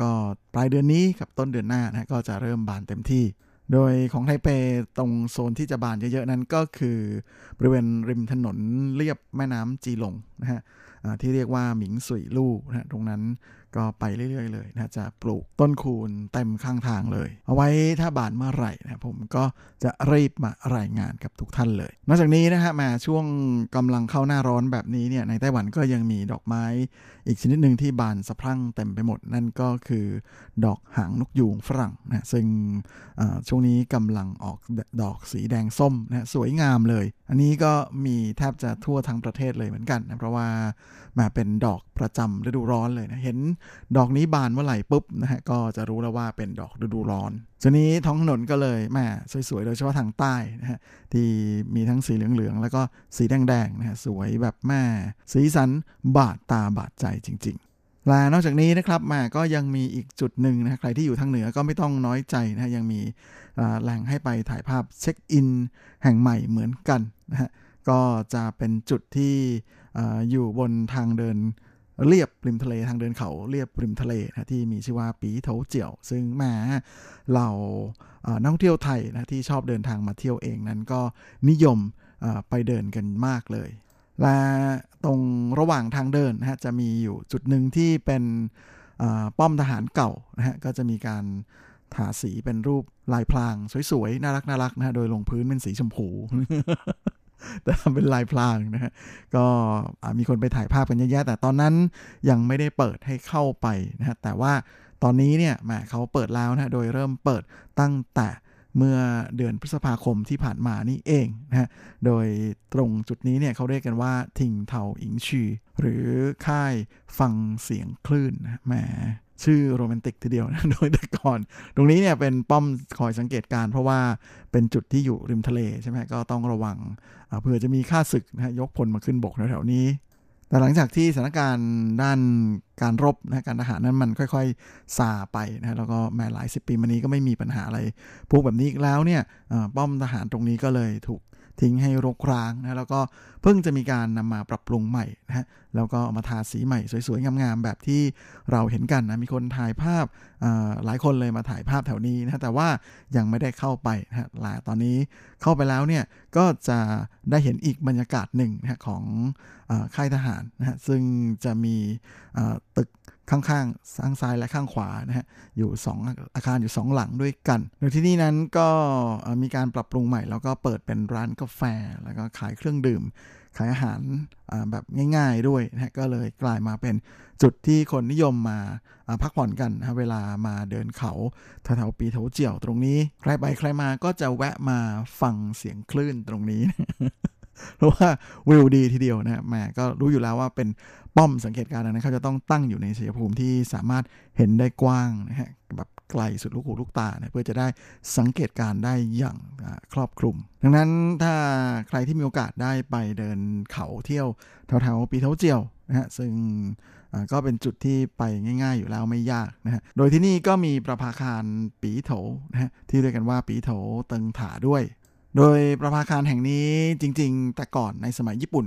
ก็ปลายเดือนนี้กับต้นเดือนหน้านะก็จะเริ่มบานเต็มที่ โดยของไทเปตรงโซนที่จะบานเยอะๆนั้นก็คือบริเวณริมถนนเรียบแม่น้ำจีหลงนะฮะที่เรียกว่าหมิงสุยลู่นะตรงนั้น ก็ไปเรื่อย ๆ เลยนะจะปลูกต้นคูณเต็มข้างทางเลย เอาไว้ถ้าบานเมื่อไหร่นะผมก็จะรีบมารายงานกับทุกท่านเลย นอกจากนี้นะฮะมาช่วงกำลังเข้าหน้าร้อนแบบนี้เนี่ยในไต้หวันก็ยังมีดอกไม้ อีกชนิดหนึ่งที่บานสะพรั่งเต็มไปหมด นั่นก็คือดอกหางนกยูงฝรั่งนะซึ่งช่วงนี้กำลังออกดอกสีแดงส้มนะสวยงามเลย อันนี้ก็มีแทบจะทั่วทั้งประเทศเลยเหมือนกันนะเพราะว่ามาเป็นดอกประจำฤดูร้อนเลยนะเห็นดอกนี้บานเมื่อไหร่ปุ๊บนะฮะก็จะรู้แล้วว่าเป็นดอกฤดูร้อนทีนี้ท้องถนนก็เลยแม่สวยๆ โดยเฉพาะทางใต้นะฮะที่มีทั้งสีเหลืองๆ แล้วก็สีแดงๆนะฮะสวยแบบแม่สีสันบาดตาบาดใจจริง ๆและนอกจากนี้นะครับมาก็ยังมีอีกจุดหนึ่งนะใครที่อยู่ทางเหนือก็ไม่ต้องน้อยใจนะยังมีแหล่งให้ไปถ่ายภาพเช็คอินแห่งใหม่เหมือนกันนะฮะก็จะเป็นจุดที่อยู่บนทางเดิน เรียบริมทะเลทางเดินเขาเรียบริมทะเลนะที่มีชื่อว่าปีเถาเจียว ซึ่งแม่เรานักท่องเที่ยวไทยนะที่ชอบเดินทางมาเที่ยวเองนั้นก็นิยมไปเดินกันมากเลย และตรงระหว่างทางเดินนะฮะจะมีอยู่จุดหนึ่งที่เป็นป้อมทหารเก่านะฮะก็จะมีการทาสีเป็นรูปลายพรางสวยๆ น่ารักน่ารักนะฮะโดยลงพื้นเป็นสีชมพู แต่ทำเป็นลายพลางนะฮะก็มีคนไปถ่ายภาพกันเยอะแยะ แต่ตอนนั้นยังไม่ได้เปิดให้เข้าไปนะฮะแต่ว่าตอนนี้เนี่ยแหมเขาเปิดแล้วนะโดยเริ่มเปิดตั้งแต่เมื่อเดือนพฤษภาคมที่ผ่านมานี่เองนะฮะ โดยตรงจุดนี้เนี่ยเขาเรียกกันว่าทิงเทาอิงชีหรือค่ายฟังเสียงคลื่นนะแหม ชื่อโรแมนติกทีเดียวนะ โดยแต่ก่อน ตรงนี้เนี่ยเป็นป้อมคอยสังเกตการ เพราะว่าเป็นจุดที่อยู่ริมทะเลใช่ไหมก็ต้องระวังเผื่อจะมีค่าศึกนะยกพลมาขึ้นบกแถวๆนี้ แต่หลังจากที่สถานการณ์ด้านการรบนะการทหารนั้นมันค่อยๆซาไปนะแล้วก็แม้หลายสิบปีมานี้ก็ไม่มีปัญหาอะไรพวกแบบนี้อีกแล้วเนี่ยป้อมทหารตรงนี้ก็เลยถูก ทิ้งให้รกร้างนะแล้วก็เพิ่งจะมีการนำมาปรับปรุงใหม่นะฮะแล้วก็มาทาสีใหม่สวยๆ งามๆแบบที่เราเห็นกันนะมีคนถ่ายภาพหลายคนเลยมาถ่ายภาพแถวนี้นะแต่ว่ายังไม่ได้เข้าไปนะฮะตอนนี้เข้าไปแล้วเนี่ยก็จะได้เห็นอีกบรรยากาศหนึ่งนะของค่ายทหารนะฮะซึ่งจะมีตึก ข้างๆข้างซ้ายและข้างขวานะฮะอยู่ 2 อาคารอยู่ 2 หลังด้วยกันโดยที่นี่นั้นก็มีการปรับปรุงใหม่ แล้วก็เปิดเป็นร้านกาแฟ แล้วก็ขายเครื่องดื่ม ขายอาหารแบบง่ายๆด้วยนะก็เลยกลายมาเป็นจุดที่คนนิยมมาพักผ่อนกันนะเวลามาเดินเขาแถวๆปีเถาเจี่ยวตรงนี้ ใครไปใครมาก็จะแวะมาฟังเสียงคลื่นตรงนี้ เพราะว่าวิวดีทีเดียวนะแม่ก็รู้อยู่แล้วว่าเป็นป้อมสังเกตการณ์นั้นเขาจะต้องตั้งอยู่ในชัยภูมิที่สามารถเห็นได้กว้างนะฮะแบบไกลสุดลูกหูลูกตาเนะเพื่อจะได้สังเกตการได้อย่างครอบคลุม ดังนั้นถ้าใครที่มีโอกาสได้ไปเดินเขาเที่ยวแถวๆปีเท้าเจียวนะฮะซึ่งก็เป็นจุดที่ไปง่ายๆอยู่แล้วไม่ยากนะฮะ โดยที่นี่ก็มีประภาคารปีโถนะฮะที่เรียกกันว่าปีโถเติงถาด้วย โดยประภาคารแห่งนี้จริง ๆ แต่ก่อนในสมัยญี่ปุ่น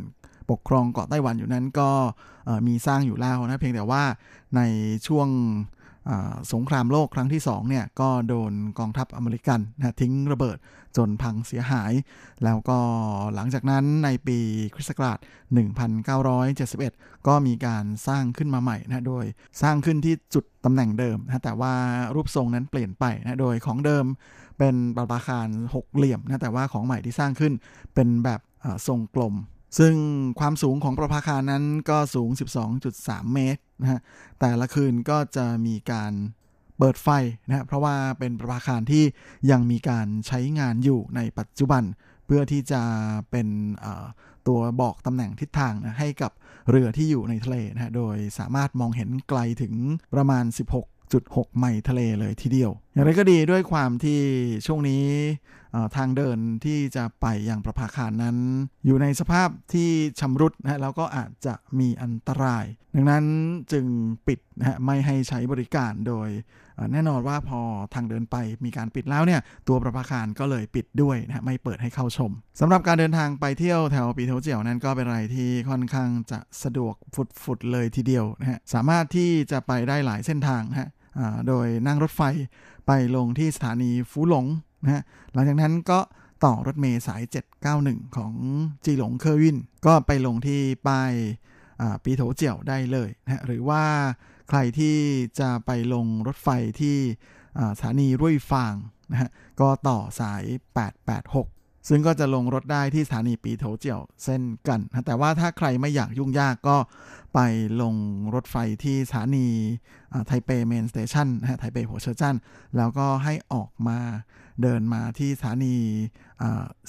ปกครองเกาะไต้หวันอยู่นั้นก็มีสร้างอยู่แล้วนะเพียงแต่ว่าในช่วง สงครามโลกครั้งที่2เนี่ยก็โดนกองทัพอเมริกันนะทิ้งระเบิดจนพังเสียหาย แล้วก็หลังจากนั้นในปีคริสต์ศักราช 1971 ก็มีการสร้างขึ้นมาใหม่นะโดยสร้างขึ้นที่จุดตำแหน่งเดิมนะแต่ว่ารูปทรงนั้นเปลี่ยนไปนะโดยของเดิมเป็นปราคารหกเหลี่ยมนะแต่ว่าของใหม่ที่สร้างขึ้นเป็นแบบทรงกลมซึ่งความสูงของประภาคารนั้นก็สูง 12.3 เมตร นะฮะแต่ละคืนก็จะมีการเปิดไฟนะเพราะว่าเป็นประภาคารที่ยังมีการใช้งานอยู่ในปัจจุบัน เพื่อที่จะเป็นตัวบอกตำแหน่งทิศทางนะให้กับเรือที่อยู่ในทะเลนะโดยสามารถมองเห็นไกลถึงประมาณ 6.6 ไมล์ทะเลเลยทีเดียว อย่างไรก็ดีด้วยความที่ช่วงนี้ทางเดินที่จะไปอยังประภาคารนั้น อยู่ในสภาพที่ชำรุดนะแล้วก็อาจจะมีอันตราย ดังนั้นจึงปิดนะฮะไม่ให้ใช้บริการโดยแน่นอนว่าพอทางเดินไปมีการปิดแล้วเนี่ยตัวประภาคารก็เลยปิดด้วยนะไม่เปิดให้เข้าชมสำหรับการเดินทางไปเที่ยวแถวปีเทาเจียวนั้นก็เป็นอะไรที่ค่อนข้างจะสะดวกฟุดๆเลยทีเดียวนะฮะสามารถที่จะไปได้หลายเส้นทางนะฮะ โดยนั่งรถไฟไปลงที่สถานีฟูหลงนะฮะหลังจากนั้นก็ต่อรถเมล์สาย 791 ของจีหลงเคอร์วิน ก็ไปลงที่ป้ายปีโถเจียวได้เลยนะหรือว่าใครที่จะไปลงรถไฟที่สถานีรุ่ยฟางนะฮะก็ต่อสาย 886 ซึ่งก็จะลงรถได้ที่สถานีปีโถเจียวเส้นกันนะแต่ว่าถ้าใครไม่อยากยุ่งยากก็ไปลงรถไฟที่สถานีไทเปเมนสเตชันนะฮะไทเปหัวเชอร์จันแล้วก็ให้ออกมาเดินมาที่สถานี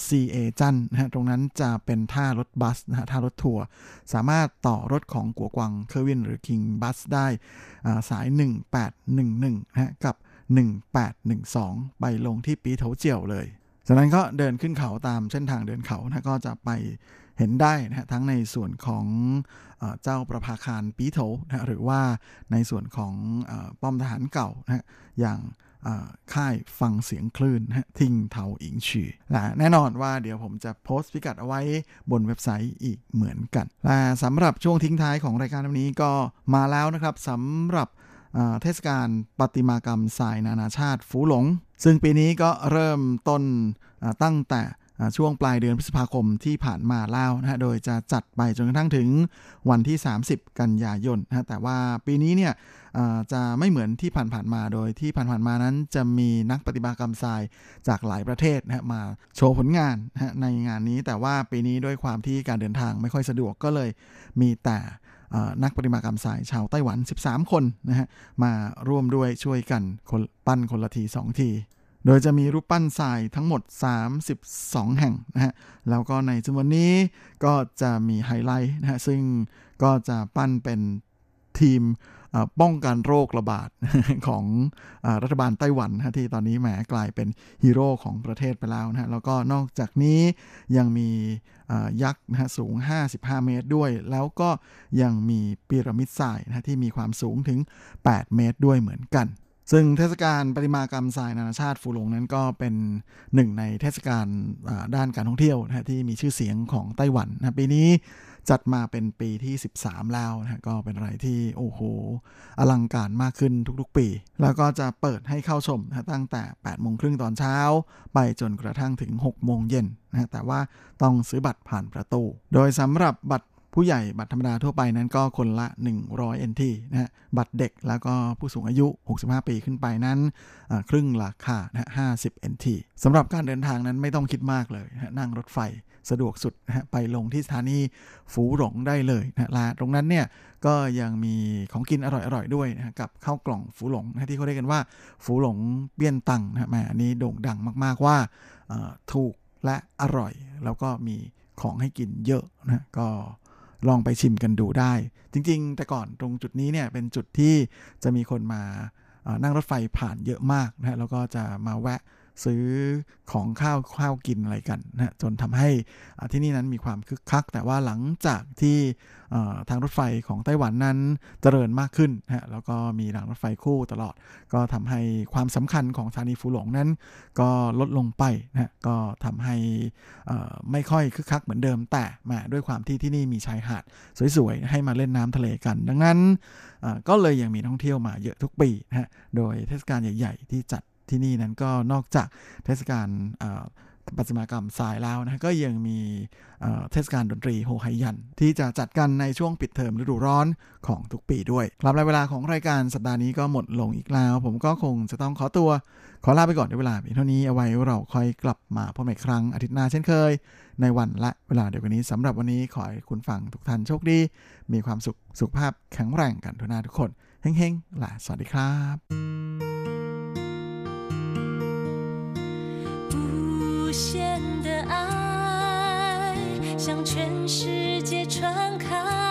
CA จันนะฮะตรงนั้นจะเป็นท่ารถบัสนะฮะท่ารถทัวร์สามารถต่อรถของกัวกวังเคอร์วินหรือคิงบัสได้สาย 1811นะฮะกับ 1812 ไปลงที่ปีเถเจียวเลย จากนั้นก็เดินขึ้นเขาตามเส้นทางเดินเขานะก็จะไปเห็นได้นะทั้งในส่วนของเจ้าประภาคารปีโถนะหรือว่าในส่วนของป้อมทหารเก่านะอย่างค่ายฟังเสียงคลื่นทิงเทาอิงฉีและแน่นอนว่าเดี๋ยวผมจะโพสต์พิกัดเอาไว้บนเว็บไซต์อีกเหมือนกันและสำหรับช่วงทิ้งท้ายของรายการวันนี้ก็มาแล้วนะครับสำหรับเทศกาลปฏิมากรรมสายนานาชาติฟูหลง ซึ่งปีนี้ก็เริ่มต้นตั้งแต่ช่วงปลายเดือนพฤษภาคมที่ผ่านมาแล้วนะฮะ โดยจะจัดไปจนกระทั่งถึงวันที่ 30 กันยายนนะแต่ว่าปีนี้เนี่ยจะไม่เหมือนที่ผ่านๆมา โดยที่ผ่านๆมานั้นจะมีนักปฏิบัติกรรมทรายจากหลายประเทศนะมาโชว์ผลงานนะในงานนี้ แต่ว่าปีนี้ด้วยความที่การเดินทางไม่ค่อยสะดวกก็เลยมีแต่ นักปฏิมากรรมสายชาวไต้หวัน 13 คนนะฮะมาร่วมด้วยช่วยกันคนปั้นคนละที 2 ที โดยจะมีรูปปั้นทรายทั้งหมด 32 แห่งนะฮะแล้วก็ในจำนวนนี้ก็จะมีไฮไลท์นะฮะซึ่งก็จะปั้นเป็นทีม ป้องกันโรคระบาดของอรัฐบาลไต้หวันนะที่ตอนนี้แหมกลายเป็นฮีโร่ของประเทศไปแล้วนะแล้วก็นอกจากนี้ยังมียักษ์นะฮะสูง 55 เมตรด้วย แล้วก็ยังมีพีระมิดทรายนะที่มีความสูงถึง 8 เมตรด้วยเหมือนกันซึ่งเทศกาลปริมากรรมทรายนานาชาติฟูหลงนั้นก็เป็นหนึ่งในเทศกาลด้านการท่องเที่ยวนะที่มีชื่อเสียงของไต้หวันนะปีนี้ จัดมาเป็นปีที่ 13 แล้วนะก็เป็นอะไรที่โอ้โห อลังการมากขึ้นทุกๆปี แล้วก็จะเปิดให้เข้าชมนะตั้งแต่8โมงครึ่งตอนเช้า ไปจนกระทั่งถึง 6 โมงเย็นนะแต่ว่าต้องซื้อบัตรผ่านประตู โดยสำหรับบัตร ผู้ใหญ่บัตรธรรมดาทั่วไปนั้นก็คนละ 100 NT นะฮะบัตรเด็กแล้วก็ผู้สูงอายุ 65 ปีขึ้นไปนั้นครึ่งราคานะ50 NT สำหรับการเดินทางนั้นไม่ต้องคิดมากเลยนะนั่งรถไฟสะดวกสุดนะฮะไปลงที่สถานีฝูหลงได้เลยนะลาตรงนั้นเนี่ยก็ยังมีของกินอร่อยๆด้วยนะกับข้าวกล่องฝูหลงนะที่เขาเรียกกันว่าฝูหลงเบี้ยนตังนะแมอันนี้โด่งดังมากๆว่าถูกและอร่อย แล้วก็มีของให้กินเยอะนะก็ ลองไปชิมกันดูได้ จริง ๆ แต่ก่อนตรงจุดนี้เนี่ยเป็นจุดที่จะมีคนมานั่งรถไฟผ่านเยอะมากนะแล้วก็จะมาแวะ ซื้อของข้าวข้าวกินอะไรกันนะจนทำให้ที่นี่นั้นมีความคึกคัก แต่ว่าหลังจากที่ทางรถไฟของไต้หวันนั้นเจริญมากขึ้นนะแล้วก็มีรางรถไฟคู่ตลอด ก็ทำให้ความสำคัญของสถานีฟูหลงนั้น ก็ลดลงไปนะก็ทำให้ไม่ค่อยคึกคักเหมือนเดิมแต่มาด้วยความที่ที่นี่มีชายหาดสวยๆให้มาเล่นน้ำทะเลกัน ดังนั้นก็เลยยังมีท่องเที่ยวมาเยอะทุกปีนะฮะโดยเทศกาลใหญ่ ๆ ที่จัด ที่นี่นั้นก็นอกจากเทศกาลปัจมากรรมสายแล้วนะก็ยังมีเทศกาลดนตรีโฮไฮยัน ที่จะจัดกันในช่วงปิดเทอมฤดูร้อนของทุกปีด้วย ครับและเวลาของรายการสัปดาห์นี้ก็หมดลงอีกแล้ว ผมก็คงจะต้องขอตัว ขอลาไปก่อนในเวลาเพียงเท่านี้เอาไว้เราค่อยกลับมาพบกันอีกครั้งอาทิตย์หน้าเช่นเคย ในวันและเวลาเดียวกันนี้สำหรับวันนี้ขอให้คุณฟังทุกท่านโชคดี มีความสุขสุขภาพแข็งแรงกันทุกนาทุกคนเฮ้งๆและสวัสดีครับ 限的爱向全世界传开。